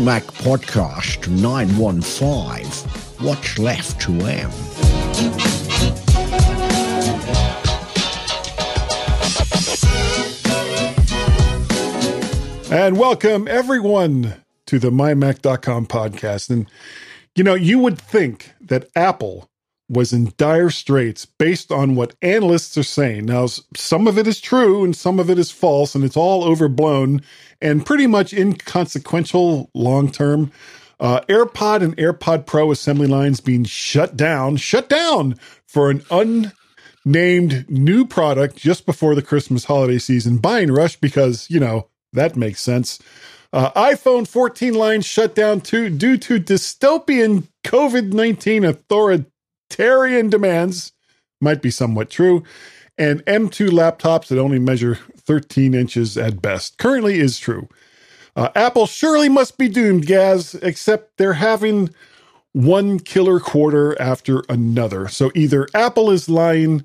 iMac Podcast 915. What's left to am? And welcome everyone to the mymac.com podcast. And you know, you would think that Apple was in dire straits based on what analysts are saying. Now, some of it is true and some of it is false, and it's all overblown and pretty much inconsequential long term. Uh, AirPod and AirPod Pro assembly lines being shut down, shut down for an unnamed new product just before the Christmas holiday season. Buying rush because, you know, that makes sense. Uh, iPhone 14 line shut down too, due to dystopian COVID 19 authoritarian demands. Might be somewhat true. And M2 laptops that only measure 13 inches at best. Currently is true. Uh, Apple surely must be doomed, Gaz, except they're having one killer quarter after another. So either Apple is lying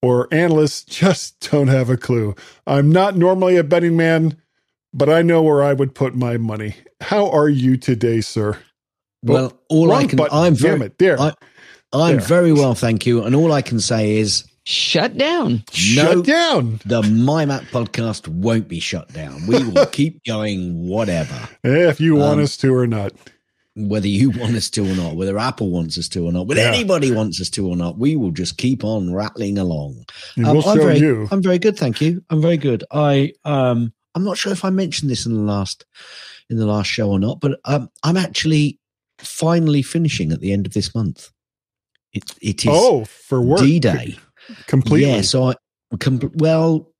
or analysts just don't have a clue. I'm not normally a betting man, but I know where I would put my money. How are you today, sir? Well, all I can, button. I'm Damn very, it. There. I, I'm There. very well, thank you. And all I can say is Shut down. Shut no, down. the MyMac podcast won't be shut down. We will keep going, whatever. If you want Um, us to or not. whether you want us to or not, whether Apple wants us to or not, whether Yeah. anybody wants us to or not, we will just keep on rattling along. And Um, we'll I'm show very, you. I'm very good, thank you. I'm very good. I um I'm not sure if I mentioned this in the last in the last show or not, but um I'm actually finally finishing at the end of this month. It it is oh, for work. D Day. Completely. Yeah, so I com- well,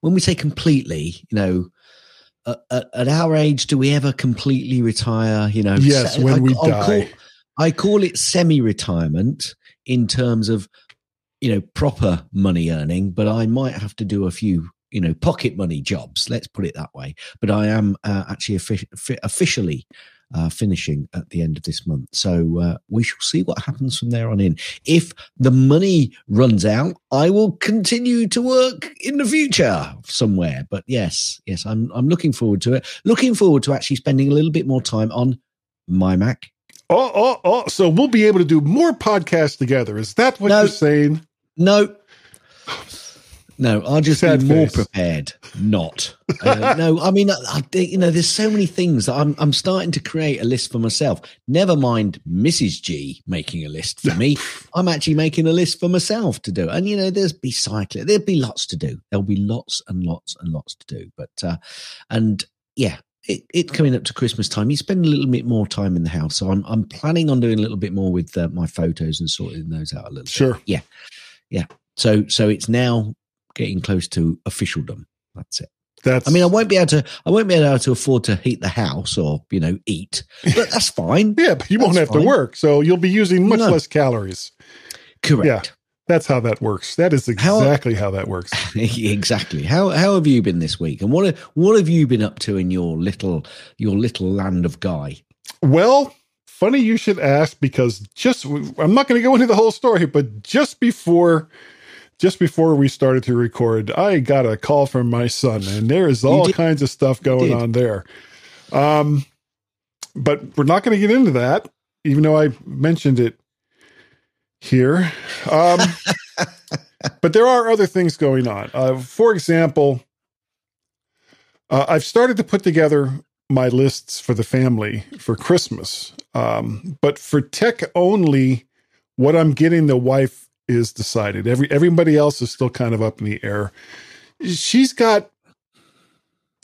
when we say completely, you know, at, at, at our age, do we ever completely retire? You know, Yes, se- when I, we I'll die. Call, I call it semi-retirement in terms of you know proper money earning, but I might have to do a few you know pocket money jobs. Let's put it that way. But I am uh, actually offi- offi- officially. Uh, finishing at the end of this month. So uh, we shall see what happens from there on in. If the money runs out, I will continue to work in the future somewhere. But yes, yes, I'm I'm looking forward to it. Looking forward to actually spending a little bit more time on my Mac. Oh, oh, oh. So we'll be able to do more podcasts together. Is that what No. you're saying? No, no, I'll just Sad be more prepared. Not. Uh, no, I mean, I, I, you know, there's so many things that I'm I'm starting to create a list for myself. Never mind Mrs. G making a list for me. I'm actually making a list for myself to do. And you know, there's be cycling. There'll be lots to do. There'll be lots and lots and lots to do. But uh and yeah, it, it coming up to Christmas time, you spend a little bit more time in the house. So I'm I'm planning on doing a little bit more with uh, my photos and sorting those out a little. bit. Sure. Yeah. Yeah. So so it's now getting close to officialdom. That's it. That's. I mean, I won't be able to. I won't be able to afford to heat the house or you know eat, but that's fine. Yeah, but you won't That's have to work, so you'll be using much No. less calories. Correct. That's how that works. That is How- exactly how, that works. exactly. How how have you been this week, and what what have you been up to in your little your little land of Guy? Well, funny you should ask because just I'm not going to go into the whole story, but just before just before we started to record, I got a call from my son, and there is all kinds of stuff going on there. Um, but we're not going to get into that, even though I mentioned it here. Um, but there are other things going on. Uh, for example, uh, I've started to put together my lists for the family for Christmas. Um, but for tech only, what I'm getting the wife is decided. Every everybody else is still kind of up in the air. She's got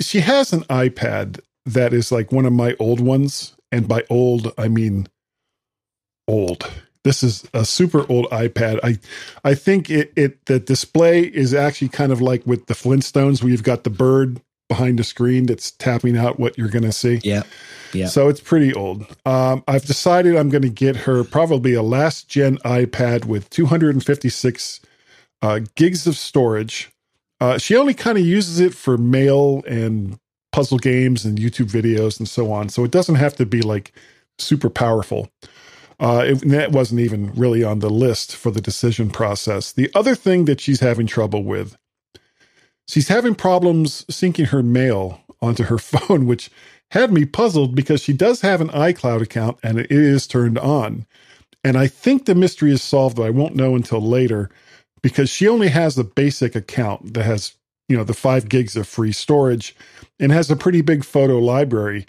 she has an iPad that is like one of my old ones, and by old I mean old. This is a super old iPad. I I think it, it the display is actually kind of like with the Flintstones, where you've got the bird behind the screen that's tapping out what you're going to see. Yeah, yeah. So it's pretty old. Um, I've decided I'm going to get her probably a last gen iPad with 256 uh, gigs of storage. Uh, she only kind of uses it for mail and puzzle games and YouTube videos and so on. So it doesn't have to be like super powerful. Uh, it, that wasn't even really on the list for the decision process. The other thing that she's having trouble with, she's having problems syncing her mail onto her phone, which had me puzzled because she does have an iCloud account and it is turned on. And I think the mystery is solved, but I won't know until later because she only has a basic account that has, you know, the five gigs of free storage and has a pretty big photo library.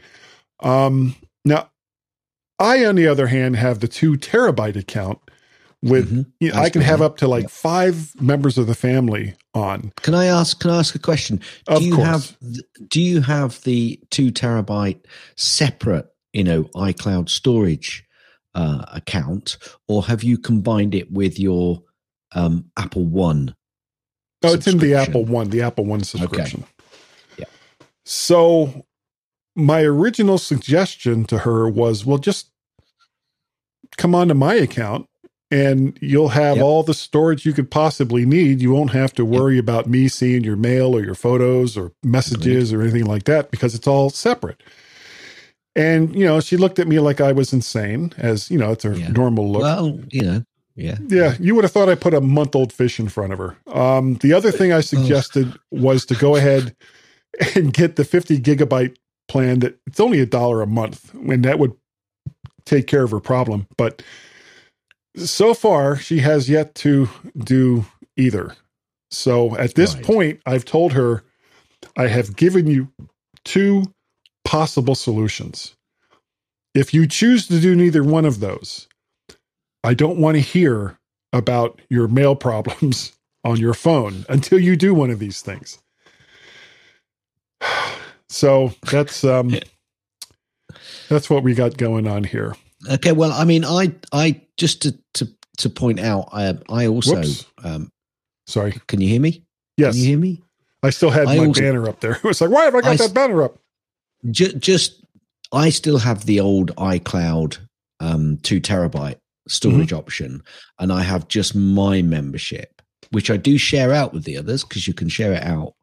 Um, now, I, on the other hand, have the two terabyte account with Mhm. you know, I can have up to like five members of the family on. Can I ask? Can I ask a question? Of do you course. have Do you have the two terabyte separate, you know, iCloud storage uh, account, or have you combined it with your um, Apple One? Oh, it's in the? Apple One, the Apple One subscription. Yeah. So my original suggestion to her was, well, just come onto my account and you'll have Yep. all the storage you could possibly need. You won't have to worry about me seeing your mail or your photos or messages or anything like that because it's all separate. And, you know, she looked at me like I was insane, as, you know, it's her Yeah. normal look. Well, you know, yeah, Yeah, you would have thought I put a month old fish in front of her. Um, the other thing I suggested was to go ahead and get the 50 gigabyte plan that it's only a dollar a month, and that would take care of her problem. But so far, she has yet to do either. So at this Right. point, I've told her I have given you two possible solutions. If you choose to do neither one of those, I don't want to hear about your mail problems on your phone until you do one of these things. So that's um that's what we got going on here. Okay, well, I mean, I, I just to to to point out, I, I also, um, Sorry. can you hear me? Yes. Can you hear me? I still had I my also- banner up there. It was like, why have I got I that banner up? Ju- just, I still have the old iCloud um, two terabyte storage option, and I have just my membership, which I do share out with the others because you can share it out.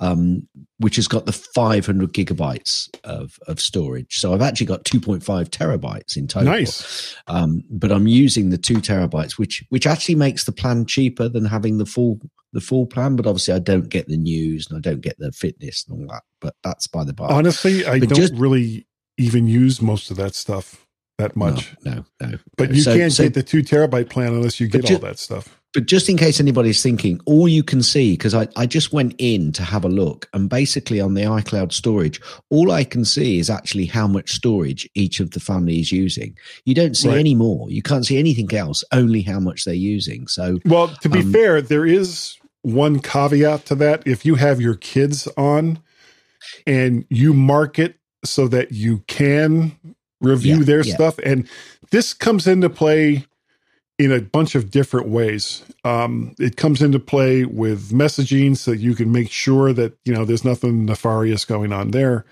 Um, which has got the 500 gigabytes of of storage. So I've actually got 2.5 terabytes in total. Nice. um, but I'm using the two terabytes, which which actually makes the plan cheaper than having the full the full plan. But obviously, I don't get the news and I don't get the fitness and all that. But that's by the by. Honestly, I But don't just- really even use most of that stuff that much. No, no, no. But no. you So- can't so- get the two terabyte plan unless you get ju- all that stuff. But just in case anybody's thinking, all you can see, because I, I just went in to have a look, and basically on the iCloud storage, all I can see is actually how much storage each of the family is using. You don't see Right. any more. You can't see anything else, only how much they're using. So, Well, to be Um, fair, there is one caveat to that. If you have your kids on and you mark it so that you can review Yeah, their yeah. stuff, and this comes into play in a bunch of different ways. Um, it comes into play with messaging so you can make sure that you know there's nothing nefarious going on there.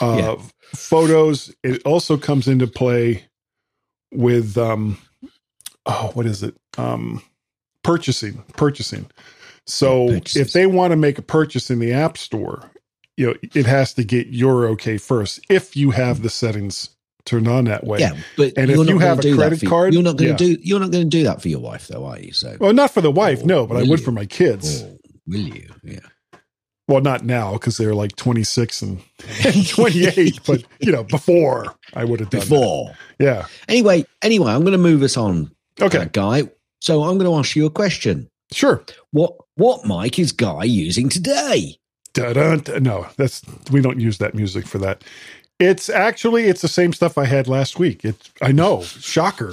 Uh, Yeah. Photos. It also comes into play with um, oh, what is it? Um, purchasing, purchasing. So purchases. if they want to make a purchase in the app store, you know, it has to get your okay first. If you have the settings turned on that way. yeah, but And if you have a credit card, you're not going yeah. to do you're not going to do that for your wife, though, are you? So, Well, not for the wife, no, but I would you? for my kids. oh, will you? Yeah. Well, not now because they're like 26 and, and 28, but you know, before I would have done that. Before. Yeah. Anyway, anyway, I'm going to move us on, Okay. uh, Guy. So I'm going to ask you a question. Sure. What what mic is Guy using today? Dun-dun, dun. No, that's we don't use that music for that. It's actually it's the same stuff I had last week. It's I know, shocker.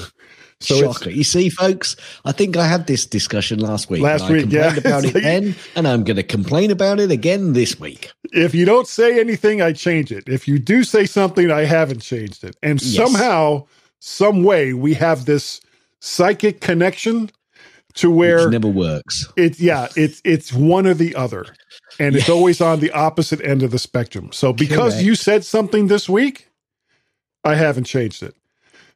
So Shocker. You see, folks, I think I had this discussion last week. Last week, yeah. about it like, then, and I'm going to complain about it again this week. if you don't say anything, I change it. If you do say something, I haven't changed it. And Yes. somehow, some way, we have this psychic connection to where Which never works. it's yeah, it's it's one or the other. And it's always on the opposite end of the spectrum. So because Correct. you said something this week, I haven't changed it.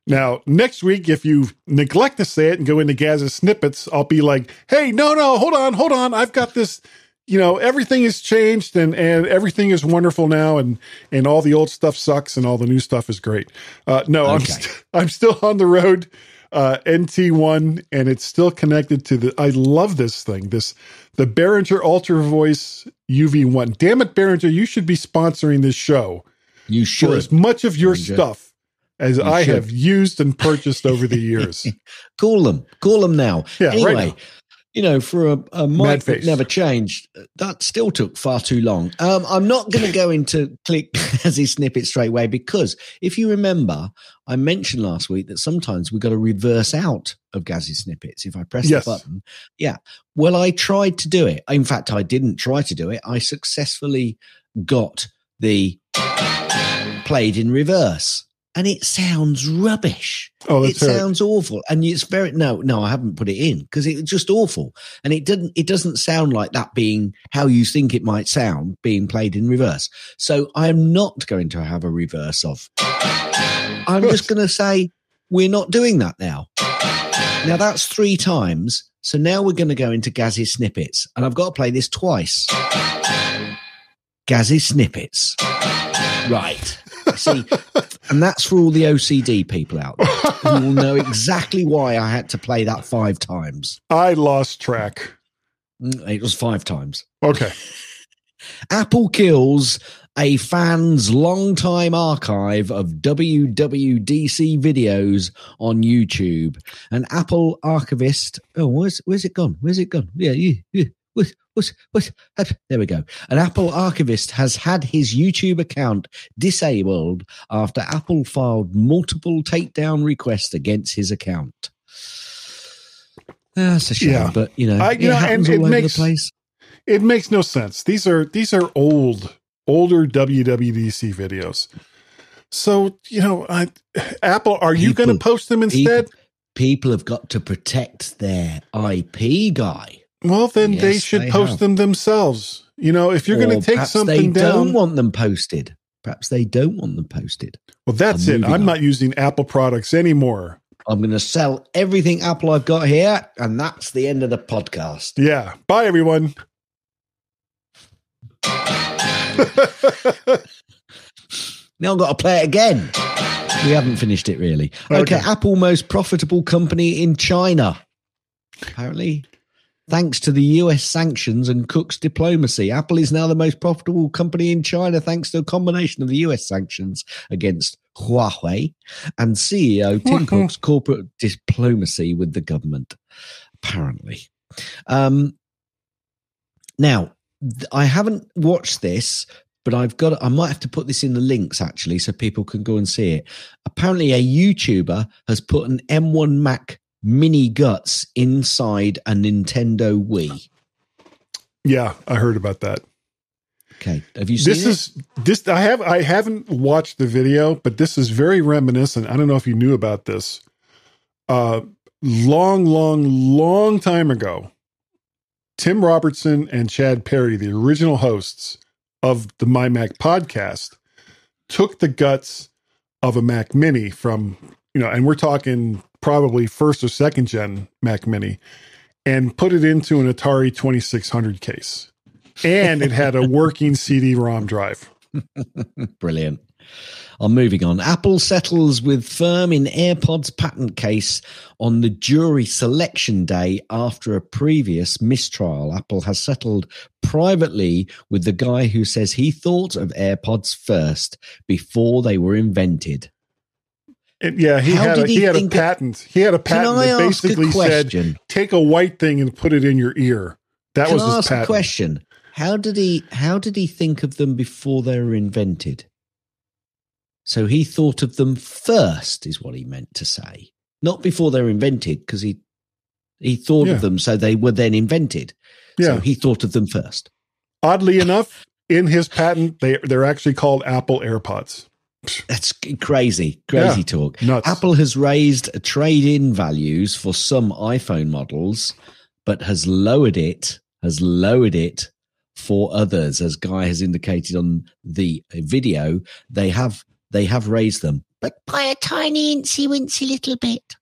Now, next week, if you neglect to say it and go into Gaz's snippets, I'll be like, hey, no, no, hold on, hold on. I've got this, you know, everything has changed and, and everything is wonderful now and and all the old stuff sucks and all the new stuff is great. Uh, no, I'm Okay. st- I'm still on the road. Uh, NT1, and it's still connected to the. I love this thing. This the Behringer Ultra Voice UV1. Damn it, Behringer, you should be sponsoring this show. You should. For as much of your Behringer. stuff as you I should. have used and purchased over the years. call them. Call them now. Yeah, anyway, right now you know, for a, a mic that never changed, that still took far too long. Um, I'm not going to go into click Gazzy snippet straight away because if you remember, I mentioned last week that sometimes we've got to reverse out of Gazzy snippets if I press yes. the button. Yeah. Well, I tried to do it. In fact, I didn't try to do it. I successfully got the played in reverse and it sounds rubbish. Oh, it sounds awful, and it's very no, no. I haven't put it in because it's just awful, and it doesn't. It doesn't sound like that being how you think it might sound being played in reverse. So I am not going to have a reverse of. I'm just going to say we're not doing that now. Now that's three times. So now we're going to go into Gazzy snippets, and I've got to play this twice. Gazzy snippets. Right. See, and that's for all the OCD people out there who will know exactly why I had to play that five times. I lost track. Mm, it was five times. Okay. Apple kills a fan's long-time archive of WWDC videos on YouTube. An Apple archivist. Oh, where's where's it gone? Where's it gone? Yeah, yeah, yeah. What, what, what, there we go. An Apple archivist has had his YouTube account disabled after Apple filed multiple takedown requests against his account. Ah, That's a shame, yeah. but you know, I, you it know, happens all over makes, the place. It makes no sense. These are these are old, older WWDC videos. So you know, I, Apple, are people, you going to post them instead? People, people have got to protect their IP, guy. Well, then yes, they should they post have. them themselves. You know, if you're going to take something they down, don't want them posted. Perhaps they don't want them posted. Well, that's I'm it. I'm on. not using Apple products anymore. I'm going to sell everything Apple I've got here, and that's the end of the podcast. Yeah. Bye, everyone. now I've got to play it again. We haven't finished it really. Okay. okay, Apple most profitable company in China. Apparently, Thanks to the US sanctions and Cook's diplomacy, Apple is now the most profitable company in China thanks to a combination of the US sanctions against Huawei and CEO Tim Cook's corporate diplomacy with the government, apparently. Um, now, I haven't watched this, but I've got I might have to put this in the links actually so people can go and see it. Apparently a YouTuber has put an M1 Mac mini guts inside a Nintendo Wii. Yeah, I heard about that. Okay, have you seen this? Is this? I have. I haven't watched the video, but this is very reminiscent. I don't know if you knew about this. Uh, long, long, long time ago, Tim Robertson and Chad Perry, the original hosts of the My Mac podcast, took the guts of a Mac Mini from you know, and we're talking probably first or second gen Mac Mini, and put it into an Atari 2600 case. And it had a working CD ROM drive. Brilliant. I'm moving on. Apple settles with firm in AirPods patent case on the jury selection day after a previous mistrial. Apple has settled privately with the guy who says he thought of AirPods first before they were invented. And yeah, he How had a, he, he had a patent. He had a patent that basically said take a white thing and put it in your ear. That Can was I his patent. Question. How did he how did he think of them before they were invented? So he thought of them first is what he meant to say. Not before they were invented because he he thought yeah. of them so they were then invented. Yeah. So he thought of them first. Oddly enough, in his patent they they're actually called Apple AirPods. That's crazy, crazy yeah, talk. Nuts. Apple has raised trade in values for some iPhone models, but has lowered it, has lowered it for others. As Guy has indicated on the video, they have they have raised them, but by a tiny incy wincy little bit.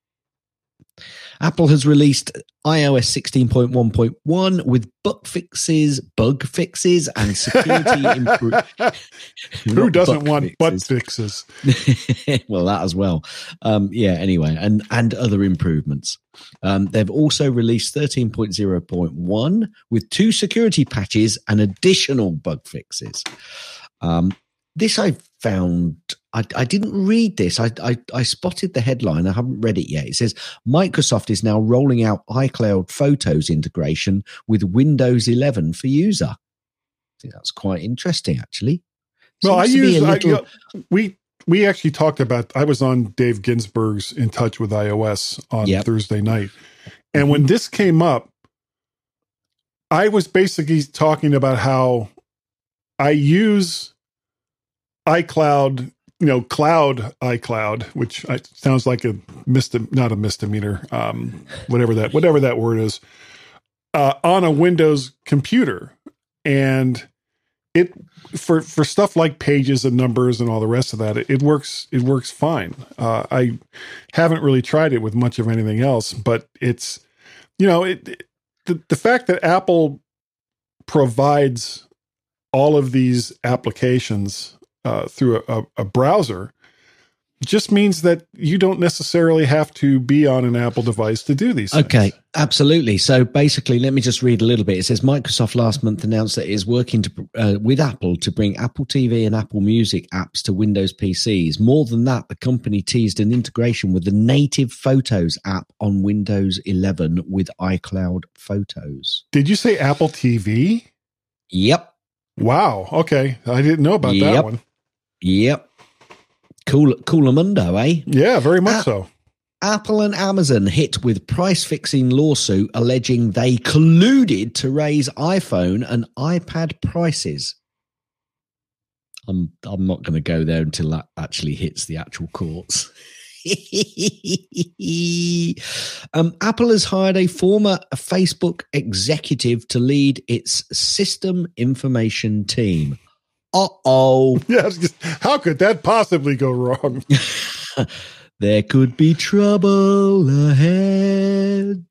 Apple has released iOS 16.1.1 with bug fixes, bug fixes, and security improvements. Who doesn't want butt fixes? well, that as well. Um, yeah. Anyway, and and other improvements. Um, they've also released 13.0.1 with two security patches and additional bug fixes. Um, this I found I, I, didn't read this. I, I, I spotted the headline. I haven't read it yet. It says Microsoft is now rolling out iCloud Photos integration with Windows 11 for user. I think that's quite interesting, actually. Seems well, I use little... I, you know, we we actually talked about. I was on Dave Ginsburg's In Touch with iOS on yep. Thursday night, and mm-hmm. when this came up, I was basically talking about how I use iCloud you know, cloud iCloud, which sounds like a misdem- not a misdemeanor, um, whatever that whatever that word is, uh, on a Windows computer, and it for for stuff like pages and numbers and all the rest of that, it, it works it works fine. Uh, I haven't really tried it with much of anything else, but it's you know it, the the fact that Apple provides all of these applications uh, through a, a, browser just means that you don't necessarily have to be on an Apple device to do these. Okay, absolutely. So basically, let me just read a little bit. It says Microsoft last month announced that it is working to, uh, with Apple to bring Apple TV and Apple Music apps to Windows PCs. More than that, the company teased an integration with the native Photos app on Windows 11 with iCloud Photos. Did you say Apple TV? Yep. Wow. Okay, I didn't know about yep. that one. Yep. Cool, mundo, eh? Yeah, very much so. Apple and Amazon hit with price fixing lawsuit alleging they colluded to raise iPhone and iPad prices. I'm I'm not going to go there until that actually hits the actual courts. um, Apple has hired a former Facebook executive to lead its system information team uh oh. Yeah, how could that possibly go wrong? there could be trouble ahead.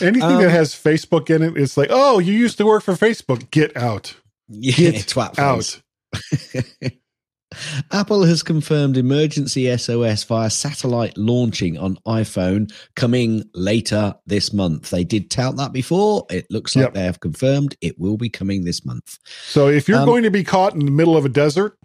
Anything um, that has Facebook in it, it's like, oh, you used to work for Facebook. Get out. Yeah, Get out. Apple has confirmed emergency SOS via satellite launching on iPhone coming later this month. They did tout that before. It looks like yep. they have confirmed it will be coming this month. So if you're um, going to be caught in the middle of a desert,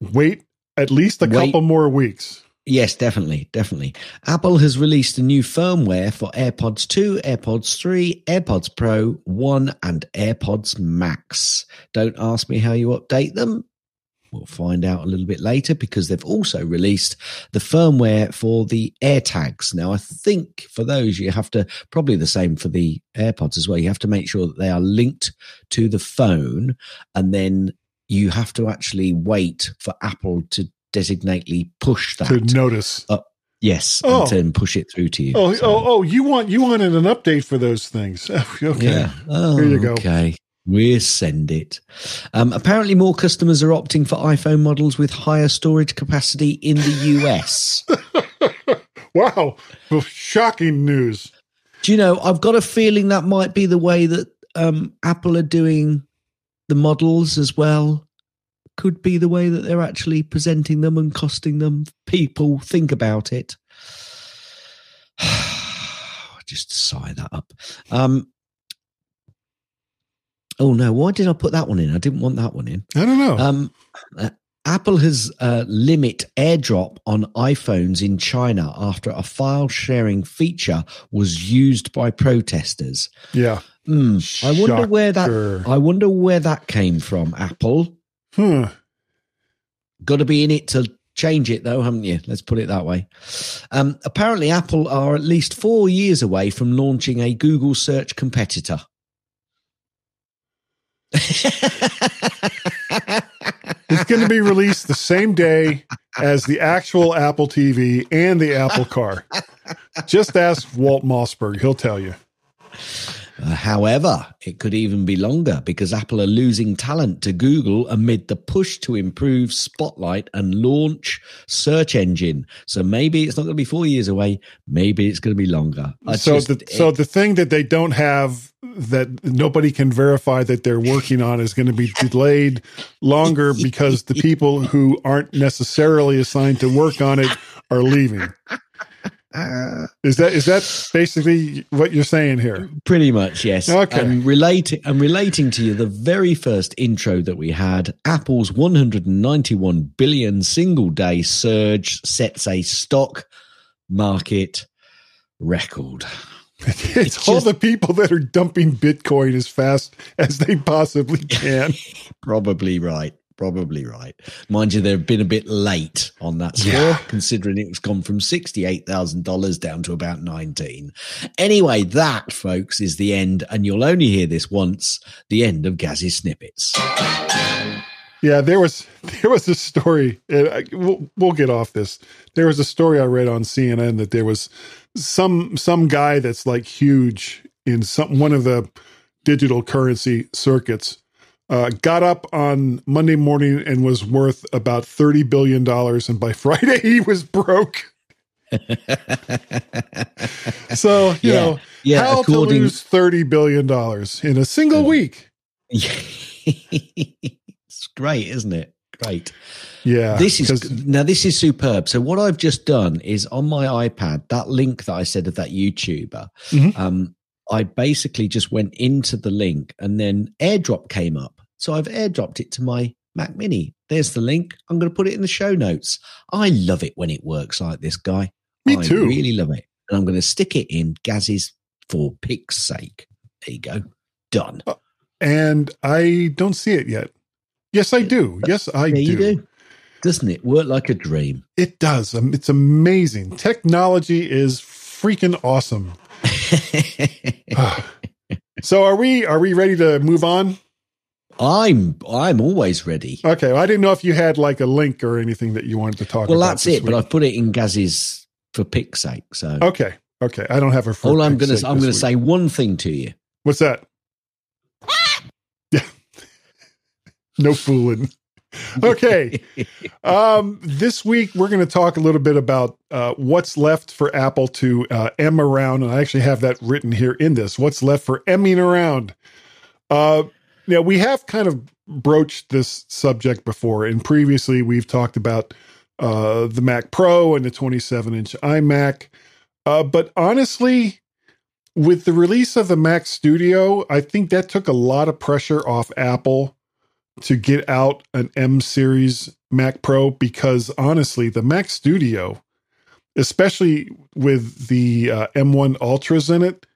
wait at least a wait. couple more weeks. Yes, definitely, definitely. Apple has released a new firmware for AirPods 2, AirPods 3, AirPods Pro 1, and AirPods Max. Don't ask me how you update them. We'll find out a little bit later because they've also released the firmware for the AirTags. Now, I think for those, you have to probably the same for the AirPods as well. You have to make sure that they are linked to the phone and then you have to actually wait for Apple to designately push that to notice. Up. Yes, oh. and then push it through to you. Oh, so. oh, oh! You want you wanted an update for those things? okay, yeah. Oh, here you go. Okay, we send it. Um, apparently, more customers are opting for iPhone models with higher storage capacity in the US. wow. Well, shocking news. Do you know, I've got a feeling that might be the way that um, Apple are doing the models as well. Could be the way that they're actually presenting them and costing them. People think about it. Just sigh that up. Um, Oh no! Why did I put that one in? I didn't want that one in. I don't know. Um, uh, Apple has uh, limit AirDrop on iPhones in China after a file sharing feature was used by protesters. Yeah. Mm, I wonder where that. I wonder where that came from. Apple. Hmm. Got to be in it to change it, though, haven't you? Let's put it that way. Um, apparently, Apple are at least four years away from launching a Google search competitor it's going to be released the same day as the actual Apple TV and the Apple car. Just ask Walt Mossberg; he'll tell you. Uh, however, it could even be longer because Apple are losing talent to Google amid the push to improve Spotlight and launch search engine. So maybe it's not going to be four years away. Maybe it's going to be longer. I so just- the so the thing that they don't have that nobody can verify that they're working on is going to be delayed longer because the people who aren't necessarily assigned to work on it are leaving. Uh, Is that is that basically what you're saying here? Pretty much, yes. Okay. And relating and relating to you, the very first intro that we had, Apple's 191 billion single day surge sets a stock market record. It's, It's all just- the people that are dumping Bitcoin as fast as they possibly can. Probably right. Probably right. Mind you, they've been a bit late on that score, Yeah. considering it's gone from $68,000 down to about 19. Anyway, that, folks, is the end, and you'll only hear this once the end of Gaz's snippets. Yeah, there was there was a story. And I, we'll, we'll get off this. There was a story I read on CNN that there was some some guy that's like huge in some one of the digital currency circuits. Uh, got up on Monday morning and was worth about thirty billion dollars, and by Friday he was broke. So you Yeah, know yeah, how to lose thirty billion dollars in a single week. it's great, isn't it? Great. Yeah, this is now this is superb. So what I've just done is on my iPad, that link that I said of that YouTuber, Mhm. um, I basically just went into the link and then AirDrop came up. So I've AirDropped it to my Mac Mini. There's the link. I'm going to put it in the show notes. I love it when it works like this, guy. Me I too. really love it. And I'm going to stick it in Gaz's for pick's sake. There you go. Done. and I don't see it yet. Yes, I do. Yes, I there do. you do. Doesn't it work like a dream? It does. Um, It's amazing. Technology is freaking awesome. so are we are we ready to move on? I'm I'm always ready. Okay. Well, I didn't know if you had like a link or anything that you wanted to talk Well, about. Well, that's it. But. I've put it in Gaz's for pick's sake. So Okay. Okay. I don't have a all I'm gonna I'm gonna say one thing to you. What's that? Yeah. No fooling. Okay. Um, this week we're going to talk a little bit about uh, what's left for Apple to uh, M around, and I actually have that written here in this. What's left for emming around? Uh, now we have kind of broached this subject before, and previously we've talked about uh, the Mac Pro and the 27 inch iMac. Uh, but honestly, with the release of the Mac Studio, I think that took a lot of pressure off Apple to get out an M series Mac Pro because honestly, the Mac Studio, especially with the uh, M1 Ultras in it,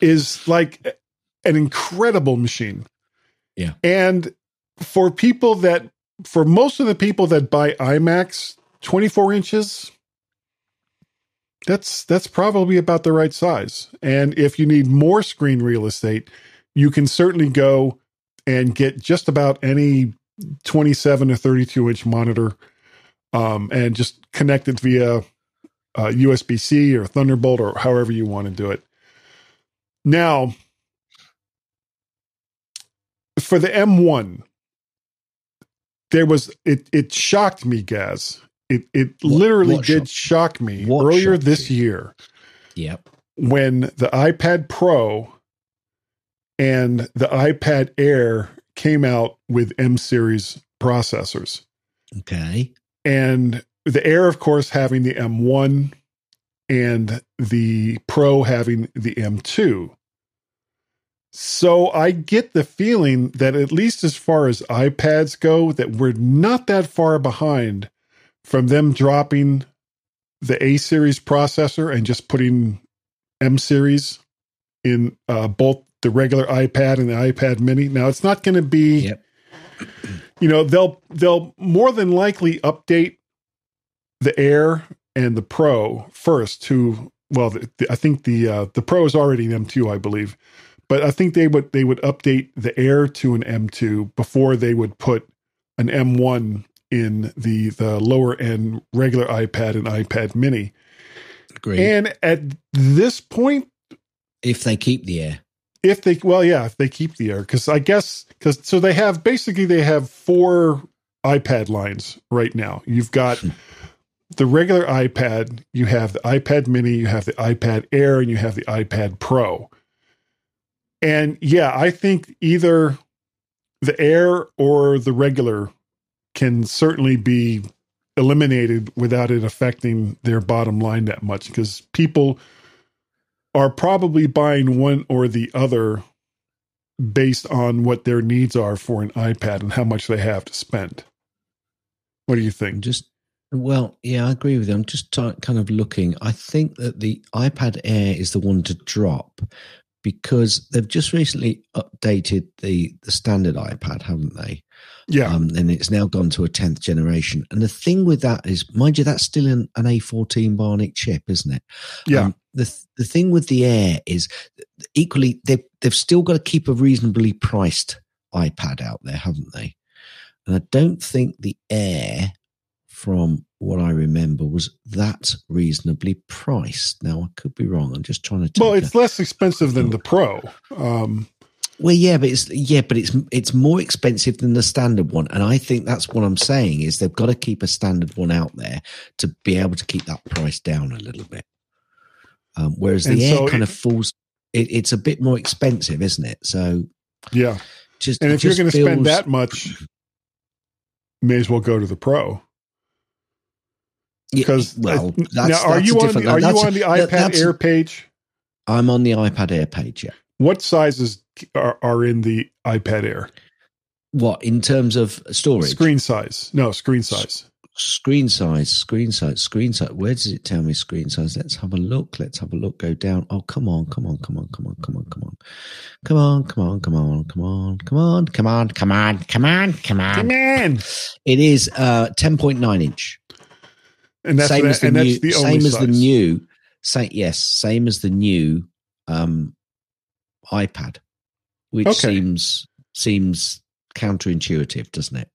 is like an incredible machine. Yeah. And for people that, for most of the people that buy iMacs, 24 inches, that's that's probably about the right size. And if you need more screen real estate, you can certainly go and get just about any 27 or 32 inch monitor um, and just connect it via uh, USB C or Thunderbolt or however you want to do it. Now, for the M1, there was it. It shocked me, Gaz. It it What- literally what did shock me What earlier this you? year Yep. when the iPad Pro and the iPad Air came out with M series processors. Okay. And the Air, of course, having the M1 and the Pro having the M2. So I get the feeling that at least as far as iPads go, that we're not that far behind from them dropping the A series processor and just putting M series in uh, both the regular iPad and the iPad Mini. Now it's not going to be, Yep. you know, they'll they'll more than likely update the Air and the Pro first to well, the, the, I think the uh, the Pro is already an M2, I believe, but I think they would they would update the Air to an M2 before they would put an M1 in the the lower end regular iPad and iPad Mini. Agreed. And at this point, if they keep the air. If they, well, yeah, if they keep the air, because I guess, because so they have basically they have four iPad lines right now. You've got Hmm. the regular iPad, you have the iPad Mini, you have the iPad Air, and you have the iPad Pro. And yeah, I think either the Air or the regular can certainly be eliminated without it affecting their bottom line that much because people are probably buying one or the other based on what their needs are for an iPad and how much they have to spend. What do you think? just well, yeah, I agree with you. I'm just t- kind of looking. I think that the iPad Air is the one to drop because they've just recently updated the the standard iPad, haven't they? Yeah. Um, and it's now gone to a tenth generation. And the thing with that is, mind you, that's still an, an A14 Bionic chip, isn't it? yeah. Um, the the thing with the Air is equally they've they've still got to keep a reasonably priced iPad out there, haven't they? And I don't think the Air, from what I remember, was that reasonably priced. Now I could be wrong. I'm just trying to. Well, a- it's less expensive than the Pro. Um, well, yeah, but it's yeah, but it's it's more expensive than the standard one, and I think that's what I'm saying is they've got to keep a standard one out there to be able to keep that price down a little bit. Um, whereas And the air so kind it- of falls, it, it's a bit more expensive, isn't it? So yeah. just And if you're going to spend that much, may as well go to the Pro. Yeah, Because well, uh, that's, now, are that's you a on the, are you on the iPad Air page? I'm on the iPad Air page. Yeah. What sizes are, are in the iPad Air? What in terms of storage? Screen size? No, screen size. Screen size, screen size, screen size. Where does it tell me screen size? Let's have a look. Let's have a look. Go down. Oh, come on, come on, come on, come on, come on, come on, come on, come on, come on, come on, come on, come on, come on, come on, come on. It is uh ten point nine inch. and that's same as the new. that's the only Same as the new. Say yes. Same as the new um iPad, which seems seems counterintuitive, doesn't it?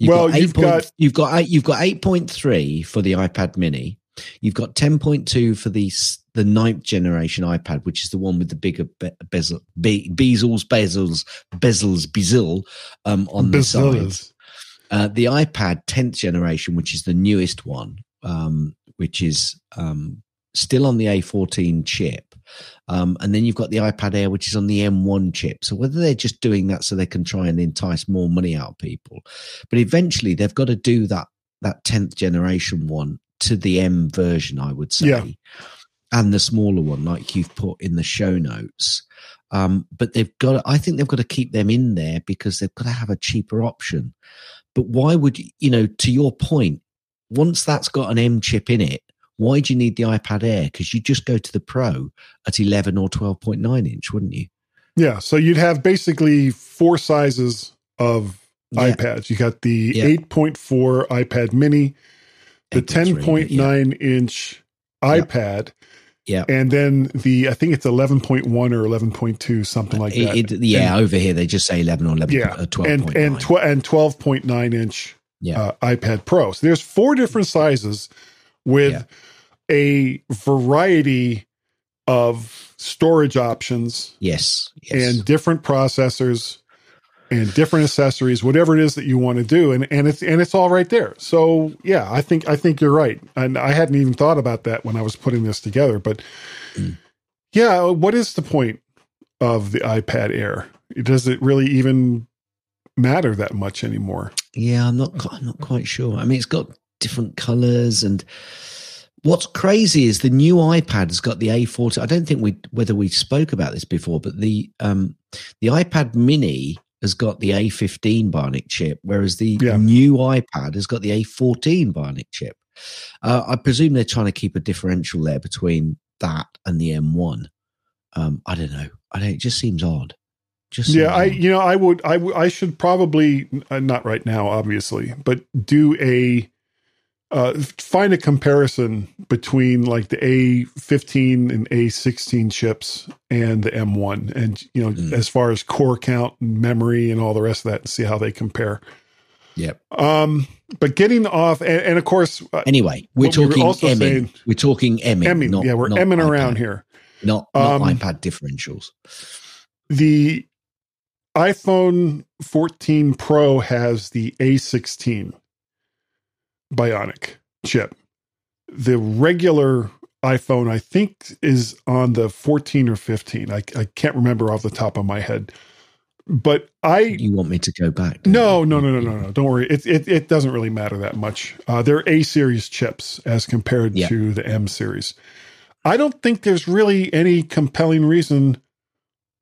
Well, got you've point- got- you've got eight, you've got eight point three for the iPad Mini. You've got ten point two for the the ninth generation iPad, which is the one with the bigger be- bezel, be- bezels, bezels, bezels, bezel um, on the sides. Uh, the iPad 10th generation, which is the newest one, um, which is um, still on the A14 chip. Um, and then you've got the iPad Air, which is on the M1 chip. So whether they're just doing that so they can try and entice more money out of people, but eventually they've got to do that that 10th generation one to the M version, I would say, Yeah. and the smaller one, like you've put in the show notes. Um, but they've got, I think they've got to keep them in there because they've got to have a cheaper option. But why would you, you know, to your point, once that's got an M chip in it, why do you need the iPad Air? Because you just go to the Pro at 11 or 12.9 inch, wouldn't you? Yeah, so you'd have basically four sizes of Yeah. iPads. You got the Yeah. 8.4 iPad Mini, the 8.3, 10.9 inch iPad, Yeah. and then the I think it's 11.1 or 11.2, something like that. It- it- yeah, over here they just say 11 or 11, yeah, uh, 12.9. and and tw- and 12.9 inch Yeah. uh, iPad Pro. So there's four different sizes with Yeah. A variety of storage options yes. Yes. and different processors and different accessories, whatever it is that you want to do, and and it's and it's all right there. So yeah, I think I think you're right, and I hadn't even thought about that when I was putting this together. But Mm. yeah, what is the point of the iPad Air? Does it really even matter that much anymore? Yeah, I'm not. I'm not quite sure. I mean, it's got different colors, and what's crazy is the new iPad has got the A14. I don't think we whether we spoke about this before, but the um the iPad Mini has got the A15 Bionic chip, whereas the Yeah. new iPad has got the A14 Bionic chip. Uh, I presume they're trying to keep a differential there between that and the M1. Um, I don't know. I don't. It just seems odd. Just Yeah, I you know I would I w- I should probably uh, not right now obviously, but do a uh find a comparison between like the A15 and A16 chips and the M1 and you know Mm. as far as core count and memory and all the rest of that and see how they compare. Yep. Um but getting off and, and of course uh, Anyway, we're we talking emming. saying- we're talking emming. emming, not- yeah, we're not emming iPad. around here. not, not Um, iPad differentials. The iPhone 14 Pro has the A16 Bionic chip. The regular iPhone, I think, is on the 14 or 15. I, I can't remember off the top of my head. But I You want me to go back? no, no, no, no, no, no. Don't worry. It it, it doesn't really matter that much. Uh, they're A series chips as compared Yeah. to the M series. I don't think there's really any compelling reason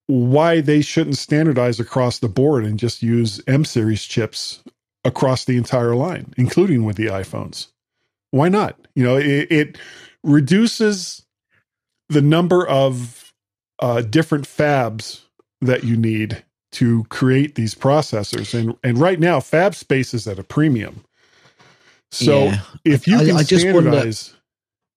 why they shouldn't standardize across the board and just use M series chips across the entire line, including with the iPhones. Why not? You know, it, it reduces the number of uh, different fabs that you need to create these processors, and and right now, fab space is at a premium. So Yeah. if you I- can I just wonder- standardize,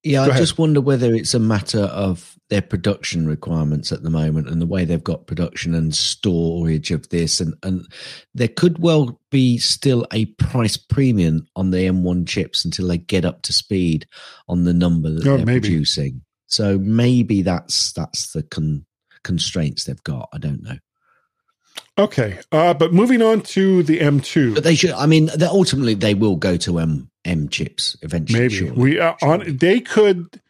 Yeah, I just wonder whether it's a matter of their production requirements at the moment and the way they've got production and storage of this, and and there could well be still a price premium on the M1 chips until they get up to speed on the number that Oh, they're maybe. producing. So maybe that's that's the con- constraints they've got. I don't know, okay. Uh, but moving on to the M2, but they should. I mean, ultimately they will go to M M chips eventually. maybe surely. we uh, on they could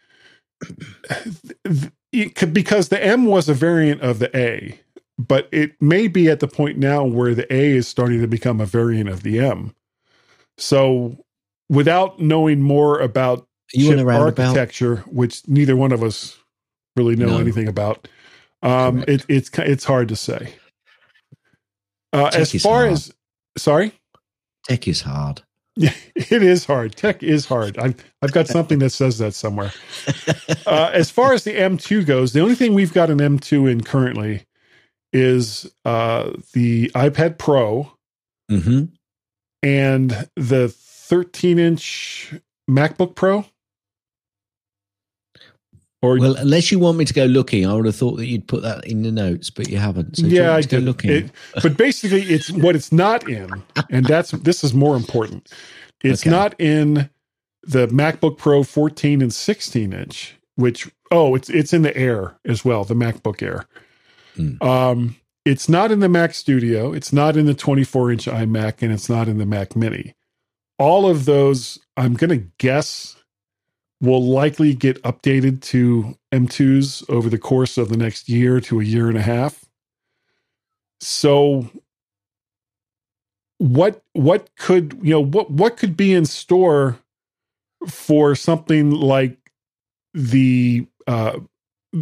could because the M was a variant of the A, but it may be at the point now where the A is starting to become a variant of the M. So, without knowing more about chip architecture, which neither one of us really know No. anything about, um, it, it's it's hard to say. Uh, as far hard. as sorry, Tech is hard. it is hard. Tech is hard. I've I've got something that says that somewhere. Uh, as far as the M2 goes, the only thing we've got an M2 in currently is uh, the iPad Pro hmm and the 13 inch MacBook Pro. Or Well, unless you want me to go looking, I would have thought that you'd put that in the notes, but you haven't. So yeah, I did. looking. It, but basically, it's what it's not in, and that's this is more important. It's Okay. not in the MacBook Pro 14 and 16 inch, which oh, it's it's in the Air as well, the MacBook Air. Hmm. Um, it's not in the Mac Studio. It's not in the 24 inch iMac, and it's not in the Mac Mini. All of those, I'm going to guess, will likely get updated to M2s over the course of the next year to a year and a half. So what what could you know what what could be in store for something like the uh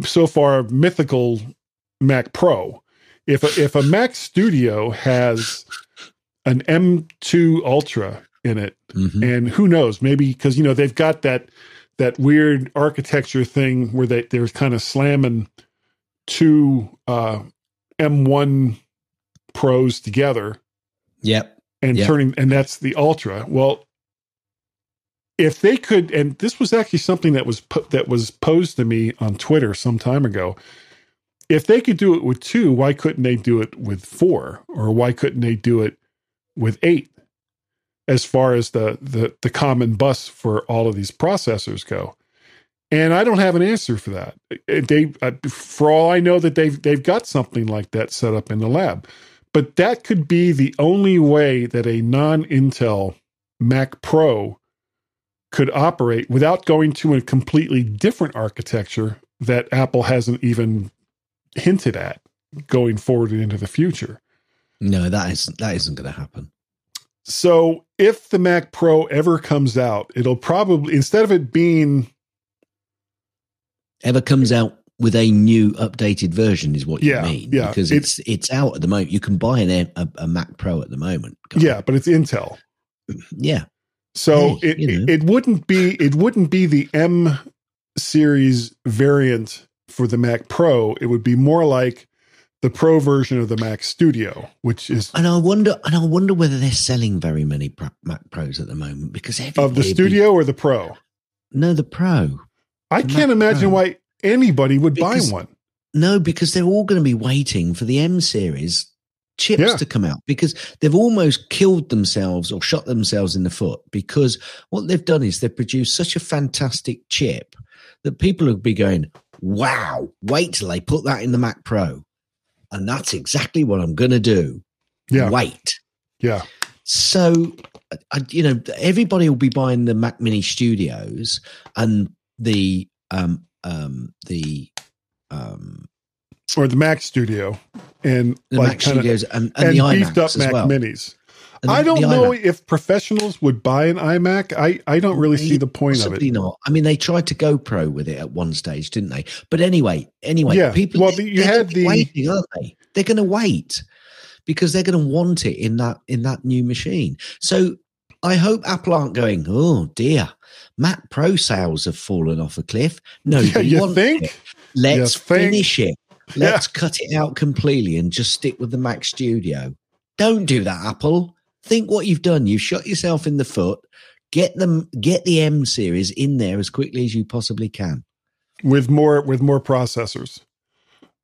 so far mythical Mac Pro if a, if a Mac Studio has an M2 Ultra in it Mhm. and who knows maybe because you know they've got that that weird architecture thing where they they're kind of slamming two uh m1 pros together. Yep. and Yeah. turning and that's the ultra. Well if they could and this was actually something that was put that was posed to me on twitter some time ago. If they could do it with two why couldn't they do it with four? Or why couldn't they do it with eight as far as the the, the common bus for all of these processors go. And i don't have an answer for that. It- they uh, for all i know that they've they've got something like that set up in the lab. But that could be the only way that a non-intel mac pro could operate without going to a completely different architecture that apple hasn't even hinted at going forward into the future. No, that is that isn't going to happen. So if the Mac Pro ever comes out, it'll probably instead of it being Ever comes out with a new updated version is what Yeah, you mean. yeah. Because It's- it's it's out at the moment. You can buy an a, a Mac Pro at the moment. yeah, but it's Intel. Yeah. So Hey, it, you know. it it wouldn't be it wouldn't be the M series variant for the Mac Pro. It would be more like the Pro version of the Mac Studio, which is And I wonder and I wonder whether they're selling very many Pro- Mac Pros at the moment because of the Studio or the Pro. No, the Pro. I The can't Mac imagine Pro. why anybody would Because- buy one. No, because they're all going to be waiting for the M series chips Yeah. to come out because they've almost killed themselves or shot themselves in the foot because what they've done is they've produced such a fantastic chip that people will be going, wow, wait till they put that in the Mac Pro. And that's exactly what I'm going to do. Yeah. Wait. Yeah. So, I, you know, everybody will be buying the Mac Mini Studios and the um um the um Or the Mac Studio and the like Mac Studios and, and, and the beefed up as Mac well. Minis. And I don't know iMac. if professionals would buy an iMac. I, I don't really see the point of it. not. I mean, they tried to go pro with it at one stage, didn't they? But anyway, anyway, Yeah. people. Well, they- the- you they're had the- waiting, aren't they? They're going to wait because they're going to want it in that in that new machine. So I hope Apple aren't going. Oh dear, Mac Pro sales have fallen off a cliff. No, Yeah, you think? Let's You think? finish it. Let's cut it out completely and just stick with the Mac Studio. Don't do that, Apple. Think what you've done. You've shot yourself in the foot. Get them, get the M series in there as quickly as you possibly can. with more with more processors.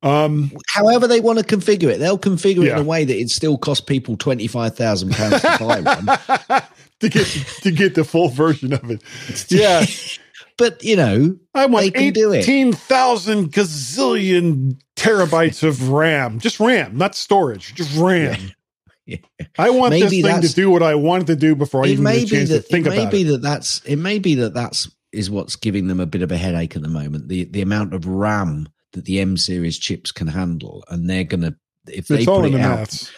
Um, However, they want to configure it, they'll configure it in a way that it still costs people twenty five thousand pounds to buy one. to get to get the full version of it. Yeah, but you know, I want They can do eighteen thousand gazillion terabytes of RAM. Just RAM, not storage. Just RAM. Yeah. I want Maybe this thing to do what I wanted to do before I even may be that think it may about be it. that that's it may be that that's is what's giving them a bit of a headache at the moment. The the amount of RAM that the M series chips can handle, and they're gonna if they It's all put in it the out, maths.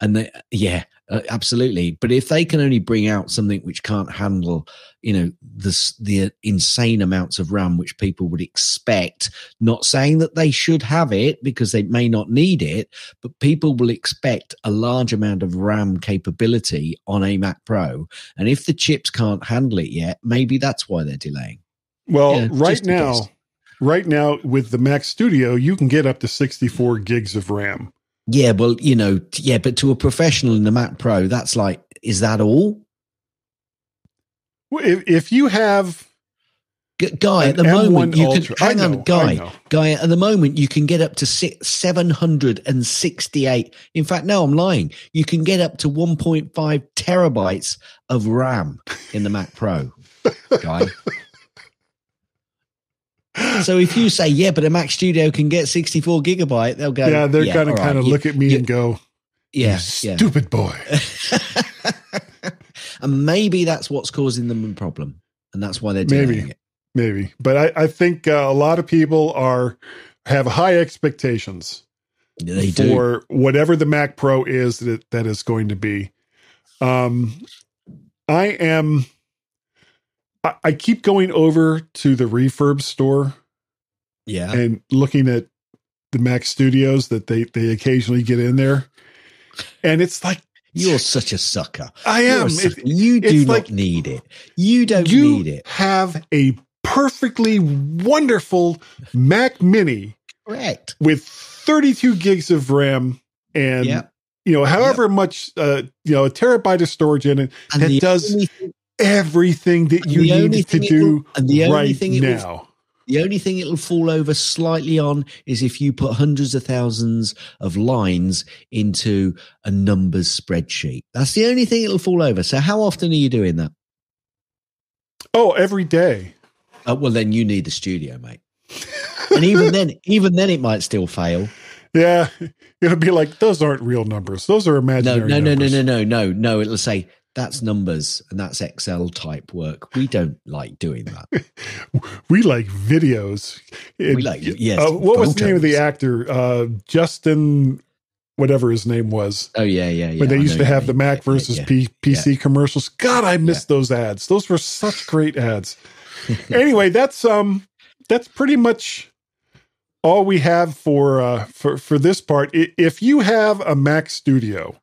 and they yeah, uh, absolutely. But if they can only bring out something which can't handle, you know, this the insane amounts of RAM which people would expect, not saying that they should have it because they may not need it, but people will expect a large amount of RAM capability on a Mac Pro. And if the chips can't handle it yet, maybe that's why they're delaying. Well, Yeah, right now, right now with the Mac Studio, you can get up to sixty-four gigs of RAM. Yeah, well, you know, yeah, but to a professional in the Mac Pro, that's like, is that all? Well, If, if you have G- Guy, at the M1 moment, you Ultra. can hang know, on, Guy. Guy, at the moment, you can get up to six, 768. In fact, no, I'm lying. You can get up to 1.5 terabytes of RAM in the Mac Pro, Guy. so if you say, yeah, but a Mac Studio can get 64 gigabyte, they'll go, yeah, they're yeah, gonna kind of look at me you- and go, yeah, "You yeah. stupid boy." and maybe that's what's causing them a problem. And that's why they're doing Maybe. it. Maybe, but I, I think uh, a lot of people are have high expectations They do. for whatever the Mac Pro is that that is going to be. Um, I am. I, I keep going over to the refurb store Yeah. and looking at the Mac Studios that they they occasionally get in there, and it's like You're such a sucker. I am. sucker. It- you do not like- need it. You don't you need it. have a perfectly wonderful Mac Mini Correct. with 32 gigs of RAM and Yeah. you know however much uh you know a terabyte of storage in it And that does everything that you need to do and the only right thing now. The only thing it'll fall over slightly on is if you put hundreds of thousands of lines into a numbers spreadsheet. That's the only thing it'll fall over. So how often are you doing that? Oh, every day. Uh, well, then you need the studio, mate. and even then, even then, it might still fail. Yeah, it'll be like those aren't real numbers; those are imaginary. no, no, no, numbers. no, no, no, no. It'll say that's numbers and that's Excel type work. We don't like doing that. We like videos. We like yes. uh, what was the name of the actor? Uh, Justin, whatever his name was. Oh yeah, yeah, yeah. when they I used to have mean. the Mac Yeah, yeah, versus yeah. P- PC commercials. God, I missed those ads. Those were such great ads. anyway, that's um that's pretty much all we have for uh for for this part. If you have a Mac Studio,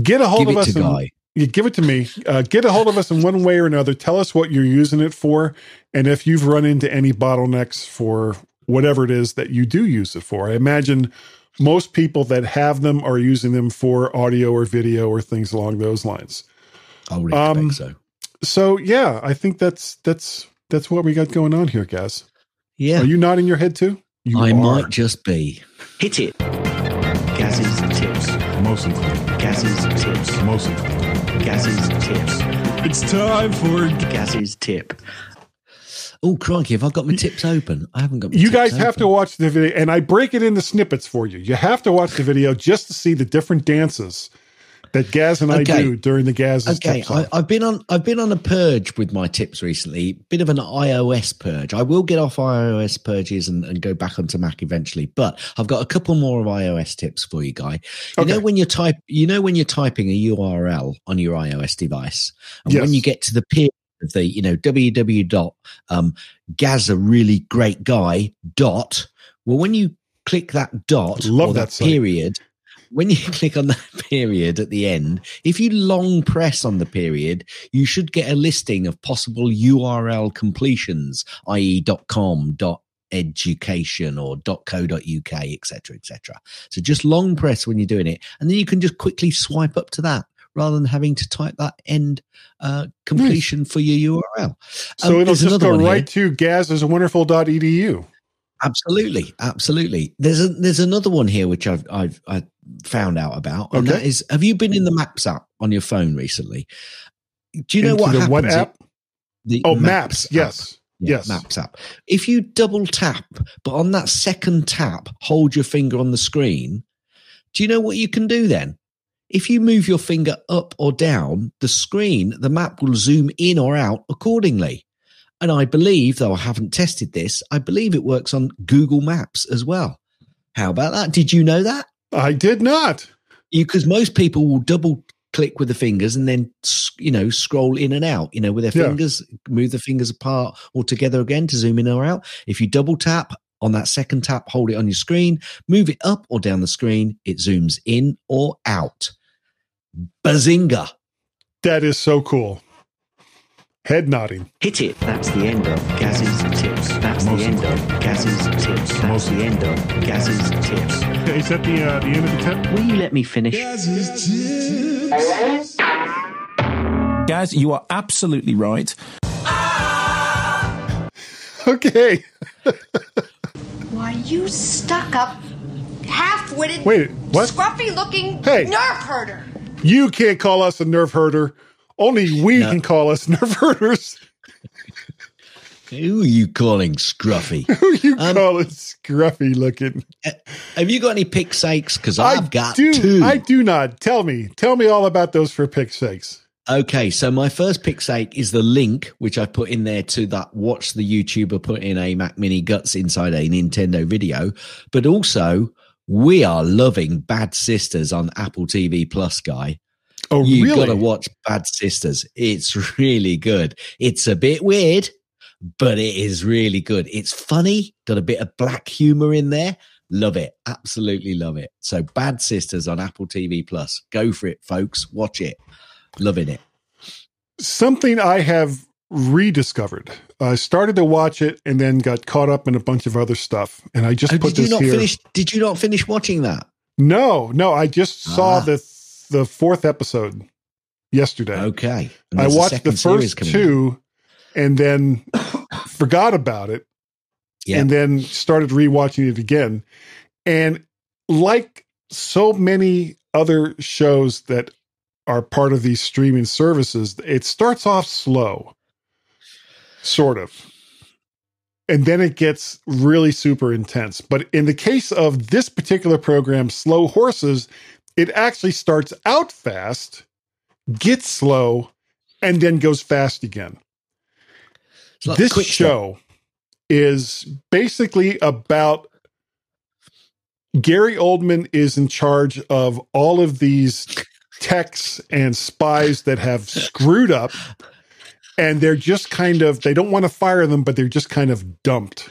get a hold Give of it us to and Guy. you give it to me. Uh, get a hold of us in one way or another. Tell us what you're using it for, and if you've run into any bottlenecks for whatever it is that you do use it for. I imagine most people that have them are using them for audio or video or things along those lines. I would expect Um, so. So yeah, I think that's that's that's what we got going on here, guys. Yeah, Are you nodding your head too? You I are. might just be. Hit it. Gaz's tips. Mostly. Gaz's tips. Mostly. Gaz's tips. It's time for Gaz's tip. Oh crikey! Have I got my tips open? I haven't got. My You tips guys have open. to watch the video, and I break it into snippets for you. You have to watch the video just to see the different dances that Gaz and I do during the Gaz. Okay, I, I've been on I've been on a purge with my tips recently. Bit of an iOS purge. I will get off iOS purges and, and go back onto Mac eventually, but I've got a couple more of iOS tips for you, guy. You know when you're type, you know when you're typing a URL on your iOS device, and when you get to the period of the you know www dot um, Gaz a really great guy dot. Well, when you click that dot Love or that that period, when you click on that period at the end, if you long press on the period, you should get a listing of possible URL completions, i.e. .com, .education or .co.uk, etc., etc. So just long press when you're doing it, and then you can just quickly swipe up to that rather than having to type that end uh, completion for your URL. so Um, it'll just go one here. right to gaziswonderful.edu. Absolutely, absolutely. There's a there's another one here which I've I've I found out about, and Okay. that is: Have you been in the Maps app on your phone recently? Do you know Into what the happens? what app? The Oh, maps. app. Yes. Yeah, Yes. Maps app. If you double tap, but on that second tap, hold your finger on the screen. Do you know what you can do then? If you move your finger up or down, the screen, the map will zoom in or out accordingly. And I believe, though I haven't tested this, I believe it works on Google Maps as well. How about that? Did you know that? I did not. Because most people will double click with the fingers and then you know scroll in and out. You know with their Yeah. fingers, move the fingers apart or together again to zoom in or out. If you double tap on that second tap, hold it on your screen, move it up or down the screen, it zooms in or out. Bazinga! That is so cool. Head nodding. Hit it. That's the end of Gaz's tips. That's the end of Gaz's tips. That's the end of Gaz's tips. Is that the uh, the end of the tip? Will you let me finish? Gaz, you are absolutely right. Okay. Why, you stuck up, half witted, Wait, what? scruffy looking Hey. nerf herder. You can't call us a nerf herder. Only we No. can call us nerf herders. Who are you calling scruffy? Who you Um, call it scruffy looking? Have you got any pick sakes? Because I've got do. two. I do not. Tell me. Tell me all about those for pick sakes. Okay, so my first pick sake is the link which I put in there to that watch the YouTuber put in a Mac Mini Guts inside a Nintendo video, but also we are loving Bad Sisters on Apple TV Plus, guy. Oh, You really? gotta watch Bad Sisters. It's really good. It's a bit weird, but it is really good. It's funny, got a bit of black humor in there. Love it. Absolutely love it. So Bad Sisters on Apple TV Plus. Go for it, folks. Watch it. Loving it. Something I have rediscovered. I started to watch it and then got caught up in a bunch of other stuff. And I just Oh, put did you this not here. finish? Did you not finish watching that? No, no. I just saw Ah. the the fourth episode yesterday. Okay, I watched the first out. two and then forgot about it Yeah, and then started rewatching it again. And like so many other shows that are part of these streaming services, it starts off slow, sort of. And then it gets really super intense. But in the case of this particular program, Slow Horses, it actually starts out fast, gets slow, and then goes fast again. Like this Step. show is basically about Gary Oldman is in charge of all of these techs and spies that have screwed up and they're just kind of they don't want to fire them but they're just kind of dumped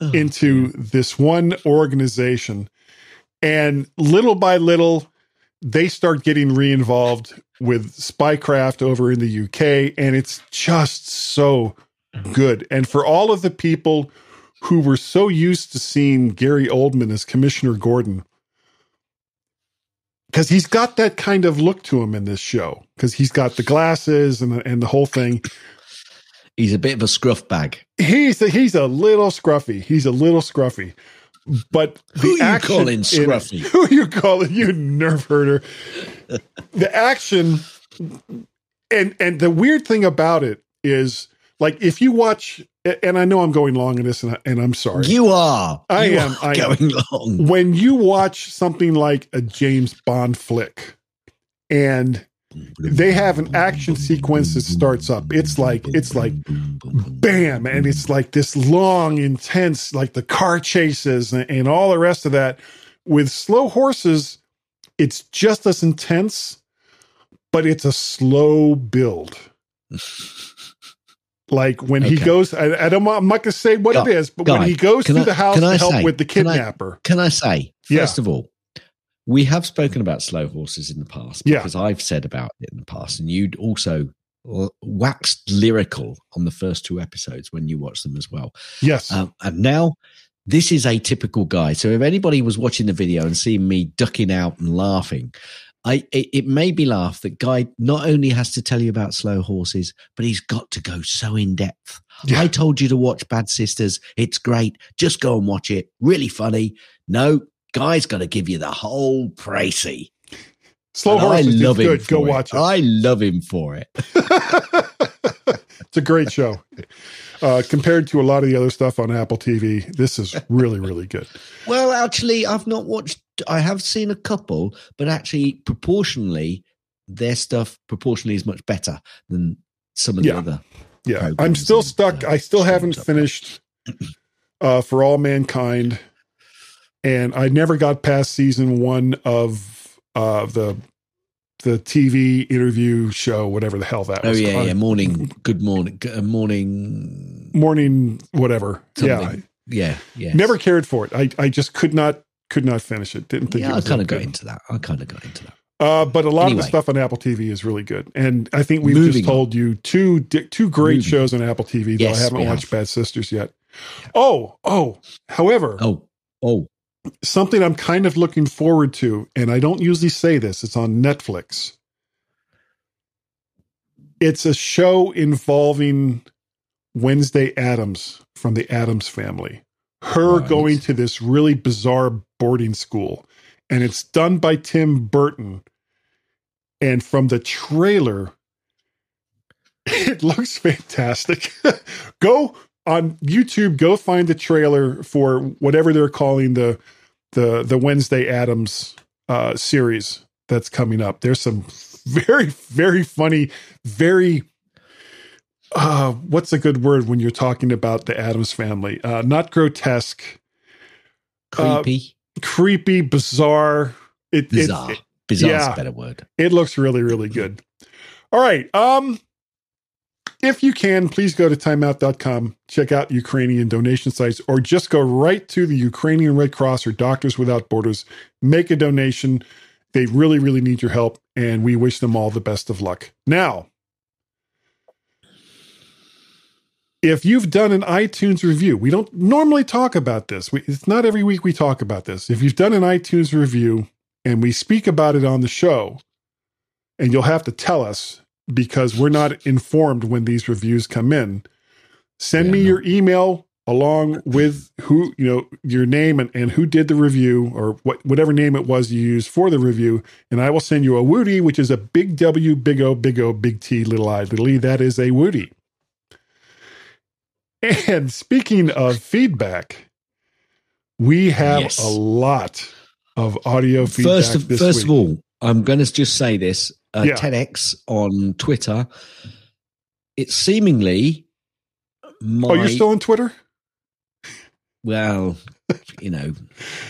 Oh, into this one organization and little by little they start getting re-involved with spycraft over in the UK and it's just so good and for all of the people who were so used to seeing Gary Oldman as Commissioner Gordon because he's got that kind of look to him in this show because he's got the glasses and and the whole thing he's a bit of a scruff bag. he's a, he's a little scruffy. He's a little scruffy. But the Who you action calling in- scruffy? who you calling you nerf herder? the action and and the weird thing about it is like if you watch and I know I'm going long in this, and, I, and I'm sorry. You are. I You am, are I am. going long. when you watch something like a James Bond flick, and they have an action sequence that starts up, it's like it's like bam, and it's like this long, intense, like the car chases and, and all the rest of that. With slow horses, it's just as intense, but it's a slow build. Like when he goes, I, I don't, I'm not to say what it is, but when he goes to I- the house to help say- with the can I- kidnapper, Can I say, Yeah. first of all, we have spoken about slow horses in the past Yeah. because I've said about it in the past, and you'd also waxed lyrical on the first two episodes when you watched them as well. yes, Um, and now this is a typical guy. So if anybody was watching the video and seeing me ducking out and laughing, I it, it made me laugh that guy not only has to tell you about slow horses, but he's got to go so in depth. Yeah. I told you to watch Bad Sisters. It's great. Just go and watch it. Really funny. No, guy's got to give you the whole précis. slow And horses. I is love him good. Go it. watch it. I love him for it. it's a great show. Uh, compared to a lot of the other stuff on Apple TV, this is really, really good. Well, actually, I've not watched. I have seen a couple, but actually, proportionally, their stuff proportionally is much better than some of the Yeah. other. Yeah, I'm still and, stuck. uh, I still haven't finished uh, for all mankind, and I never got past season one of uh, the the TV interview show, whatever the hell that Oh was. yeah, called. yeah. Morning, good morning, uh, morning. morning, whatever. Yeah, Something. Yeah, yeah. never cared for it. I I just could not could not finish it. Didn't think Yeah, it I kind of got into that. I kind of got into that. Uh, but a lot of the stuff on Apple TV is really good, and I think we've Moving just told you two two great Moving shows on Apple TV. Though Yes, I haven't watched have. Bad Sisters yet. Oh, oh. However, Oh, oh, something I'm kind of looking forward to, and I don't usually say this. It's on Netflix. It's a show involving Wednesday Addams from the Addams family. Her Right. going to this really bizarre boarding school, and it's done by Tim Burton. And from the trailer, it looks fantastic. go on YouTube, go find the trailer for whatever they're calling the the the Wednesday Addams uh, series that's coming up. There's some very very funny, very uh, what's a good word when you're talking about the Addams family? Uh, not grotesque, Uh, creepy, creepy, bizarre. It, it- bizarre. It, Bizarre's yeah. a better word. it looks really really good. All right. Um if you can, please go to timeout.com, check out Ukrainian donation sites, or just go right to the Ukrainian Red Cross or Doctors Without Borders, make a donation. They really, really need your help, and we wish them all the best of luck. Now, if you've done an iTunes review, we don't normally talk about this. We, it's not every week we talk about this. If you've done an iTunes review and we speak about it on the show, and you'll have to tell us because we're not informed when these reviews come in. Send Yeah, me no. your email along with who you know your name and, and who did the review or what whatever name it was you used for the review and i will send you a woody which is a big w big o big o big t little i little e that is a woody and speaking of feedback we have Yes. a lot of audio feedback First, of, this first week. of all, I'm going to just say this: uh, Yeah. TEDx on Twitter. It's seemingly my oh you're still on twitter well, you know,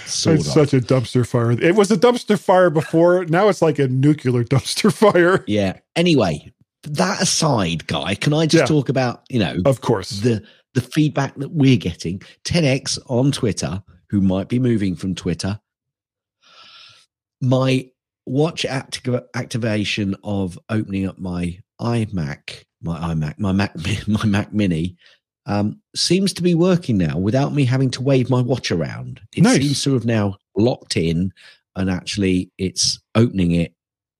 it's of. such a dumpster fire. It was a dumpster fire before. Now it's like a nuclear dumpster fire. yeah. Anyway, that aside, guy, can I just Yeah. talk about you know Of course. the the feedback that we're getting? 10x on Twitter, who might be moving from Twitter. My watch acti- activation of opening up my iMac, my iMac, my Mac, my Mac Mini, um, seems to be working now without me having to wave my watch around. It Nice. seems to have now locked in, and actually, it's opening it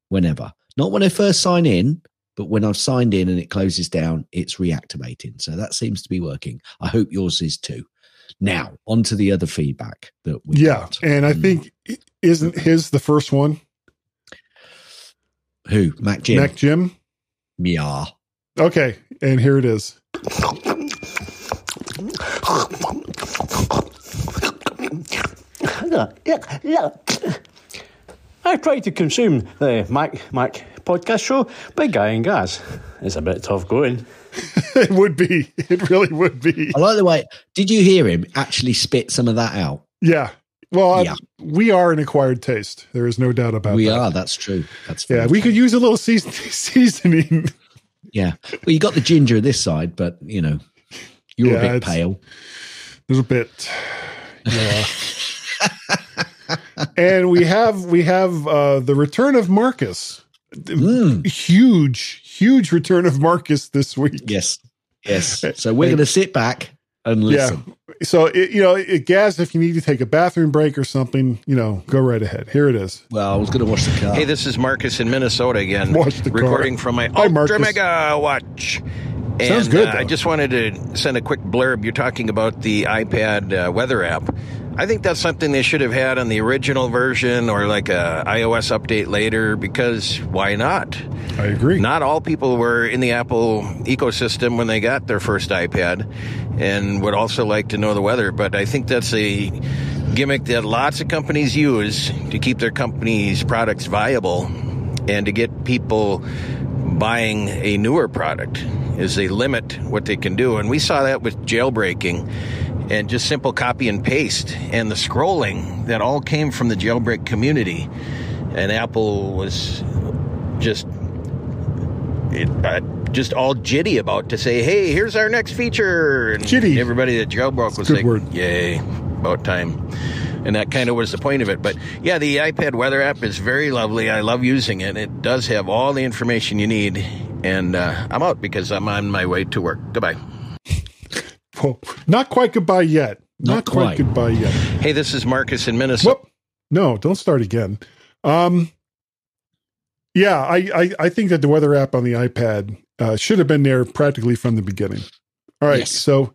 whenever. Not when I first sign in, but when I've signed in and it closes down, it's reactivating. So that seems to be working. I hope yours is too. Now, on to the other feedback that we yeah. got. And I Mm. think, isn't his the first one? Who? Mac Jim? Mac Jim? yeah. Okay. And here it is. I try to consume the Mac Mac podcast show, Big Guy and Gaz. It's a bit tough going. it would be. It really would be. I like the way. Did you hear him actually spit some of that out? Yeah. Well, Yeah. we are an acquired taste. There is no doubt about we that. are. That's true. That's Yeah, very we true. could use a little season- seasoning. Yeah. Well, you got the ginger this side, but you know, you're Yeah, a bit pale. There's a bit. Yeah. and we have we have uh the return of Marcus. Mm. Huge, huge return of Marcus this week. Yes. Yes. So we're going to sit back and listen. Yeah. So it, you know, it, Gaz, if you need to take a bathroom break or something, you know, go right ahead. Here it is. Well, I was going to wash the car. Hey, this is Marcus in Minnesota again. Watch the car. recording from my Hi, Ultra Mega Watch. And, Sounds good, uh. I just wanted to send a quick blurb. You're talking about the iPad uh, weather app. I think that's something they should have had on the original version or like a iOS update later because why not? I agree. Not all people were in the Apple ecosystem when they got their first iPad and would also like to know the weather, but I think that's a gimmick that lots of companies use to keep their company's products viable and to get people buying a newer product is they limit what they can do. And we saw that with jailbreaking and just simple copy and paste and the scrolling that all came from the jailbreak community. And Apple was just it, uh, just all jitty about to say, "Hey, here's our next feature." And Jitty. Everybody that jailbroke was like, word. "Yay, about time." And that kind of was the point of it. But yeah, the iPad weather app is very lovely. I love using it. It does have all the information you need. And uh, I'm out because I'm on my way to work. Goodbye. Well, not quite goodbye yet. Not, Not quite. quite. goodbye yet. Hey, this is Marcus in Minnesota. Whoop. No, don't start again. Um, yeah, I, I, I think that the weather app on the iPad uh, should have been there practically from the beginning. All right, Yes. so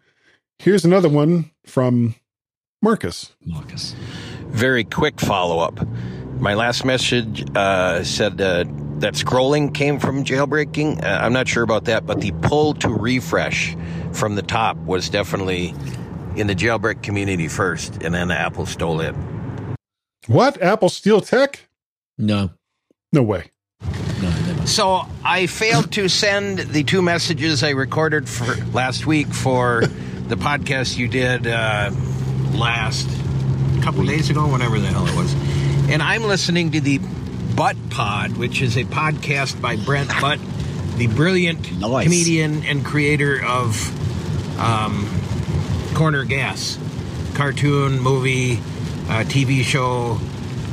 here's another one from Marcus. Marcus. very quick follow up. My last message uh, said uh, that scrolling came from jailbreaking. Uh, I'm not sure about that, but the pull to refresh from the top was definitely in the jailbreak community first, and then Apple stole it. What? Apple Steal Tech? No, No way. no. So I failed to send the two messages I recorded for last week for the podcast you did uh, last couple days ago, whatever the hell it was. And I'm listening to the Butt Pod, which is a podcast by Brent Butt, the brilliant Nice. comedian and creator of um, Corner Gas, cartoon, movie, uh, TV show,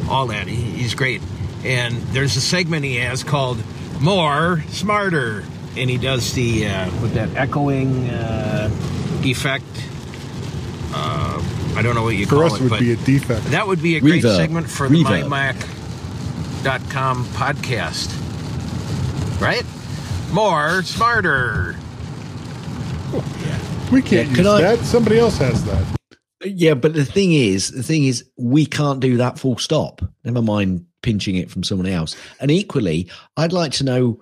all that. He, he's great. And there's a segment he has called More Smarter. And he does the, uh, with that echoing uh, effect. Uh, I don't know what you For call us, it. it would but be a defect. that would be a great Reverb. segment for the Reverb. mymac.com podcast. Right? More smarter. We can't Yeah, use I- that. Somebody else has that. Yeah, but the thing is, the thing is, we can't do that full stop. Never mind pinching it from someone else. And equally, I'd like to know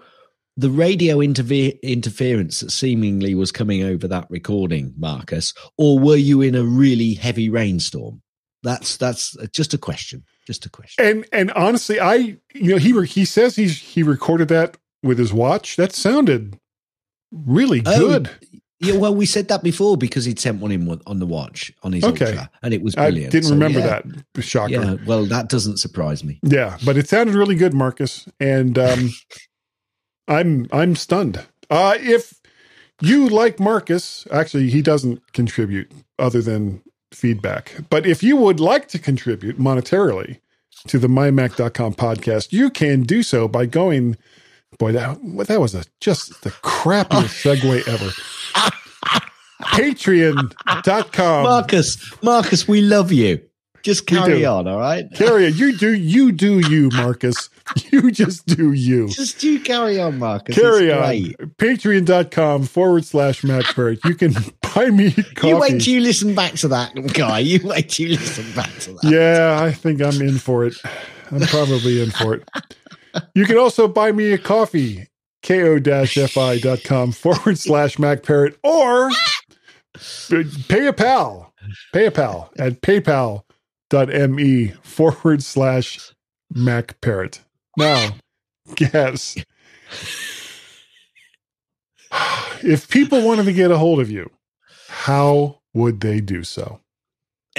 the radio interve- interference that seemingly was coming over that recording, Marcus, or were you in a really heavy rainstorm? That's that's just a question. Just a question. And and honestly, I you know he re- he says he's he recorded that with his watch. That sounded really Oh, good. Yeah, well, we said that before because he'd sent one in on the watch on his Okay. Ultra, and it was brilliant. I didn't So, remember yeah. that. Shocker. Yeah, well, that doesn't surprise me. Yeah, but it sounded really good, Marcus, and um, I'm I'm stunned. Uh, if you like Marcus, actually, he doesn't contribute other than feedback. But if you would like to contribute monetarily to the mymac.com podcast, you can do so by going. Boy, that that was a just the crappiest segue ever. Patreon.com. Marcus, Marcus, we love you. Just carry on, all right? Carry on. you do you do you, Marcus. You just do you. Just do carry on, Marcus. Carry it's on. Patreon.com forward slash Matt Bird. You can buy me coffee. You wait till you listen back to that, guy. You wait till you listen back to that. yeah, I think I'm in for it. I'm probably in for it. You can also buy me a coffee, ko-fi.com forward slash Mac Parrot, or Pay a pal. Pay a pal at paypal.me forward slash Mac Parrot. Now, guess. If people wanted to get a hold of you, how would they do so?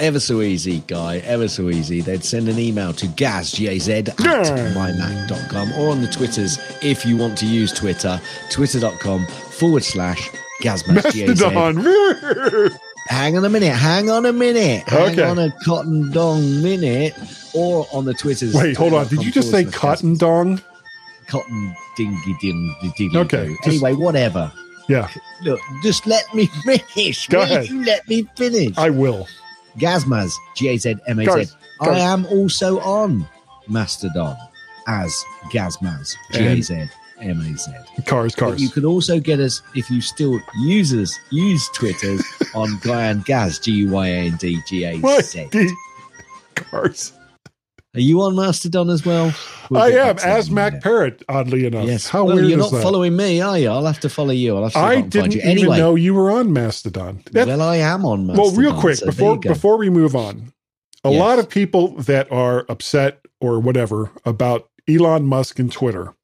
Ever so easy, guy. Ever so easy. They'd send an email to gaz, G-A-Z, at mymac.com or on the Twitters if you want to use Twitter, twitter.com forward slash gazmaz, G-A-Z. Hang on a minute. Hang on a minute. Hang Okay. on a cotton dong minute. Or on the Twitters. Wait, hold on. Did you just say cotton dong? Cotton dingy dim dingy Okay, Anyway, whatever. Yeah, Look, just let me finish. Go Will ahead. you let me finish? I will. Gazmaz, G A Z M A Guys, I am also on Mastodon as Gazmaz, G A Z M A Z. Cars, But cars. you can also get us if you still use us, use Twitters on Guy and Gaz, G U Y A N D G A? Z. Cars. Are you on Mastodon as well? We'll I am back to that as Mac minute. Parrot, oddly enough. Yes. How well, weird you're not that? following me, are you? I'll have to follow you. I'll have to I I can find didn't you. even Anyway, know you were on Mastodon. Well, I am on Mastodon. well, real quick so before before we move on, a Yes. lot of people that are upset or whatever about Elon Musk and Twitter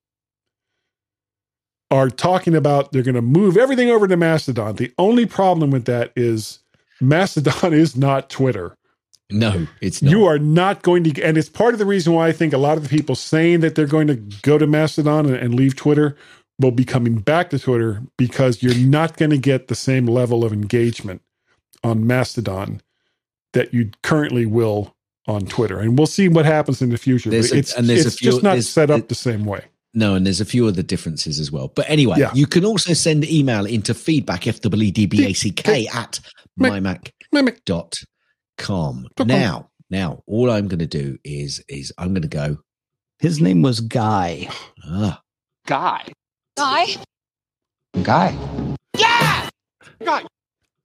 are talking about they're going to move everything over to Mastodon. The only problem with that is Mastodon is not Twitter. No, it's not. You are not going to, and it's part of the reason why I think a lot of the people saying that they're going to go to Mastodon and, and leave Twitter will be coming back to Twitter because you're not going to get the same level of engagement on Mastodon that you currently will on Twitter. And we'll see what happens in the future. There's but a- it's and there's a it's few- just not set up the same way. No, and there's a few other differences as well. But anyway, Yeah. you can also send email into feedback, F-W-D-B-A-C-K at mymac. mymac.com. Now, now, all I'm going to do is, is I'm going to go, His name was Guy. ah, Guy. Guy? Guy. Yeah. Guy.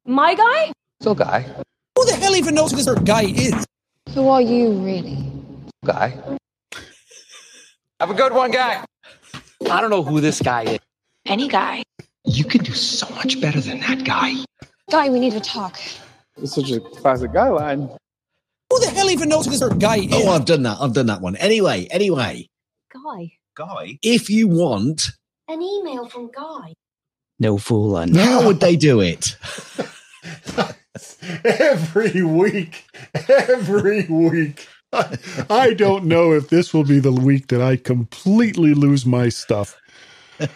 My guy? So Guy. Who the hell even knows who this guy is? Who are you, really? Guy. Have a good one, Guy. I don't know who this guy is. Any guy. You can do so much better than that guy. Guy, we need to talk. It's such a classic guy line. Who the hell even knows who this guy is? oh, I've done that. I've done that one. Anyway, anyway, Guy. Guy, if you want, An email from Guy. No fool. fooling. how would they do it? every week, every week. I, I don't know if this will be the week that I completely lose my stuff.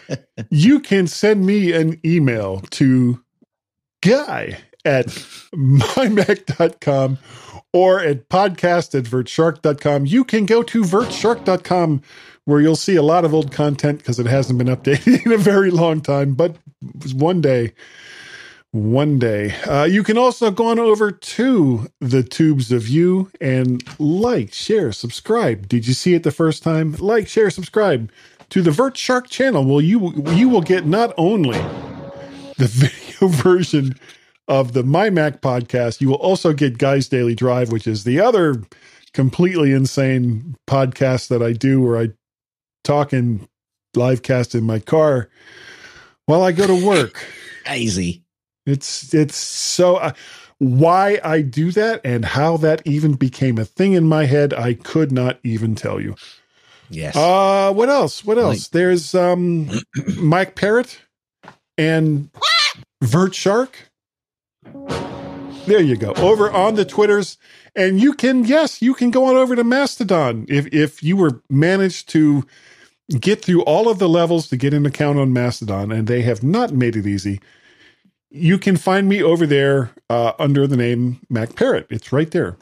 You can send me an email to guy at mymac.com or at podcast at vertshark.com. You can go to vertshark.com where you'll see a lot of old content because it hasn't been updated in a very long time, but one day one day. Uh, you can also go on over to the tubes of you and like, share, subscribe. Did you see it the first time? Like, share, subscribe to the Vert Shark channel. Well, you you will get not only the video version of the My Mac podcast, you will also get Guys Daily Drive, which is the other completely insane podcast that I do where I talk and live cast in my car while I go to work. Easy. It's it's so uh, why I do that and how that even became a thing in my head, I could not even tell you. Yes. Uh what else? What else? Like- There's um Mac Parrot and Vert Shark. There you go. Over on the Twitters. And you can, yes, you can go on over to Mastodon. If if you were managed to get through all of the levels to get an account on Mastodon, and they have not made it easy, you can find me over there uh, under the name Mac Parrot. It's right there.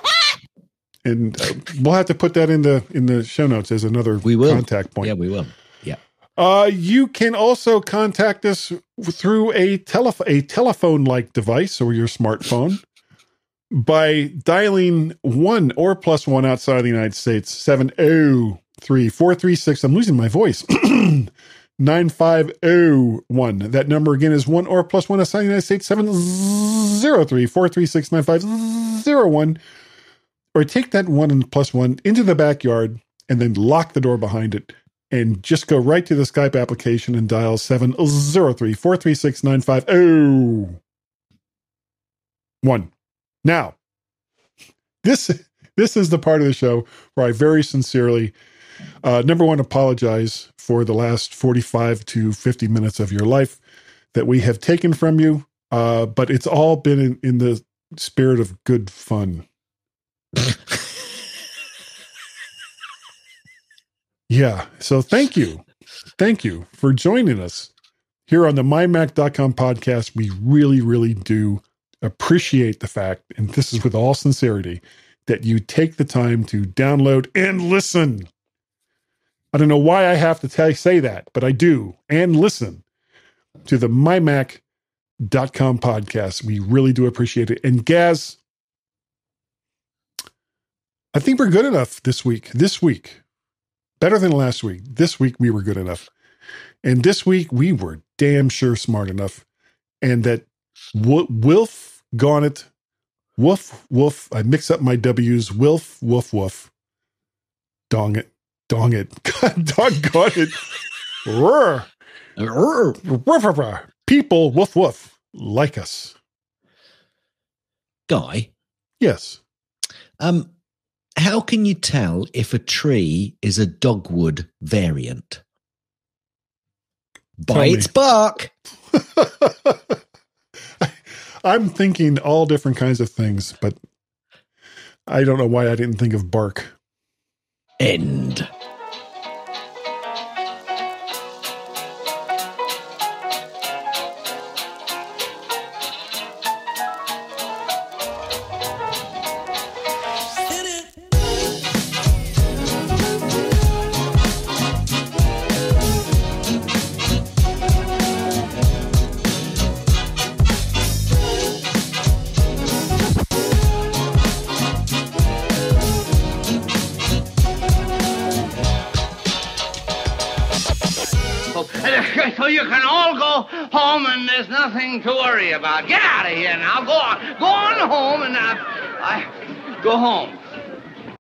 And uh, we'll have to put that in the in the show notes as another We will. contact point. yeah, we will. Uh, you can also contact us through a telef- a telephone like device or your smartphone by dialing one or plus one outside of the United States, 703 436. I'm losing my voice. 9501. That number again is one or plus one outside the United States, 703 436 9501. Or take that one and plus one into the backyard and then lock the door behind it and just go right to the Skype application and dial 703 436 950. One. Now, this this is the part of the show where I very sincerely, uh, number one, apologize for the last forty-five to fifty minutes of your life that we have taken from you. Uh, but it's all been in, in the spirit of good fun. yeah. So thank you. Thank you for joining us here on the mymac.com podcast. We really, really do appreciate the fact, and this is with all sincerity, that you take the time to download and listen. I don't know why I have to tell, say that, but I do, and listen to the mymac.com podcast. We really do appreciate it. And Gaz, I think we're good enough this week. This week, better than last week. This week, we were good enough. And this week, we were damn sure smart enough. And that w- Wilf Gaunt, woof, woof. I mix up my W's. Wilf, woof, woof. Dong it. Dong it. Doggone it. Roar. Roar, roar, roar. People, woof, woof, like us. Guy, Yes. um, how can you tell if a tree is a dogwood variant? Tell By me. its bark. I'm thinking all different kinds of things, but I don't know why I didn't think of bark. End. Worry about. Get out of here now. Go on. Go on home and uh, I go home.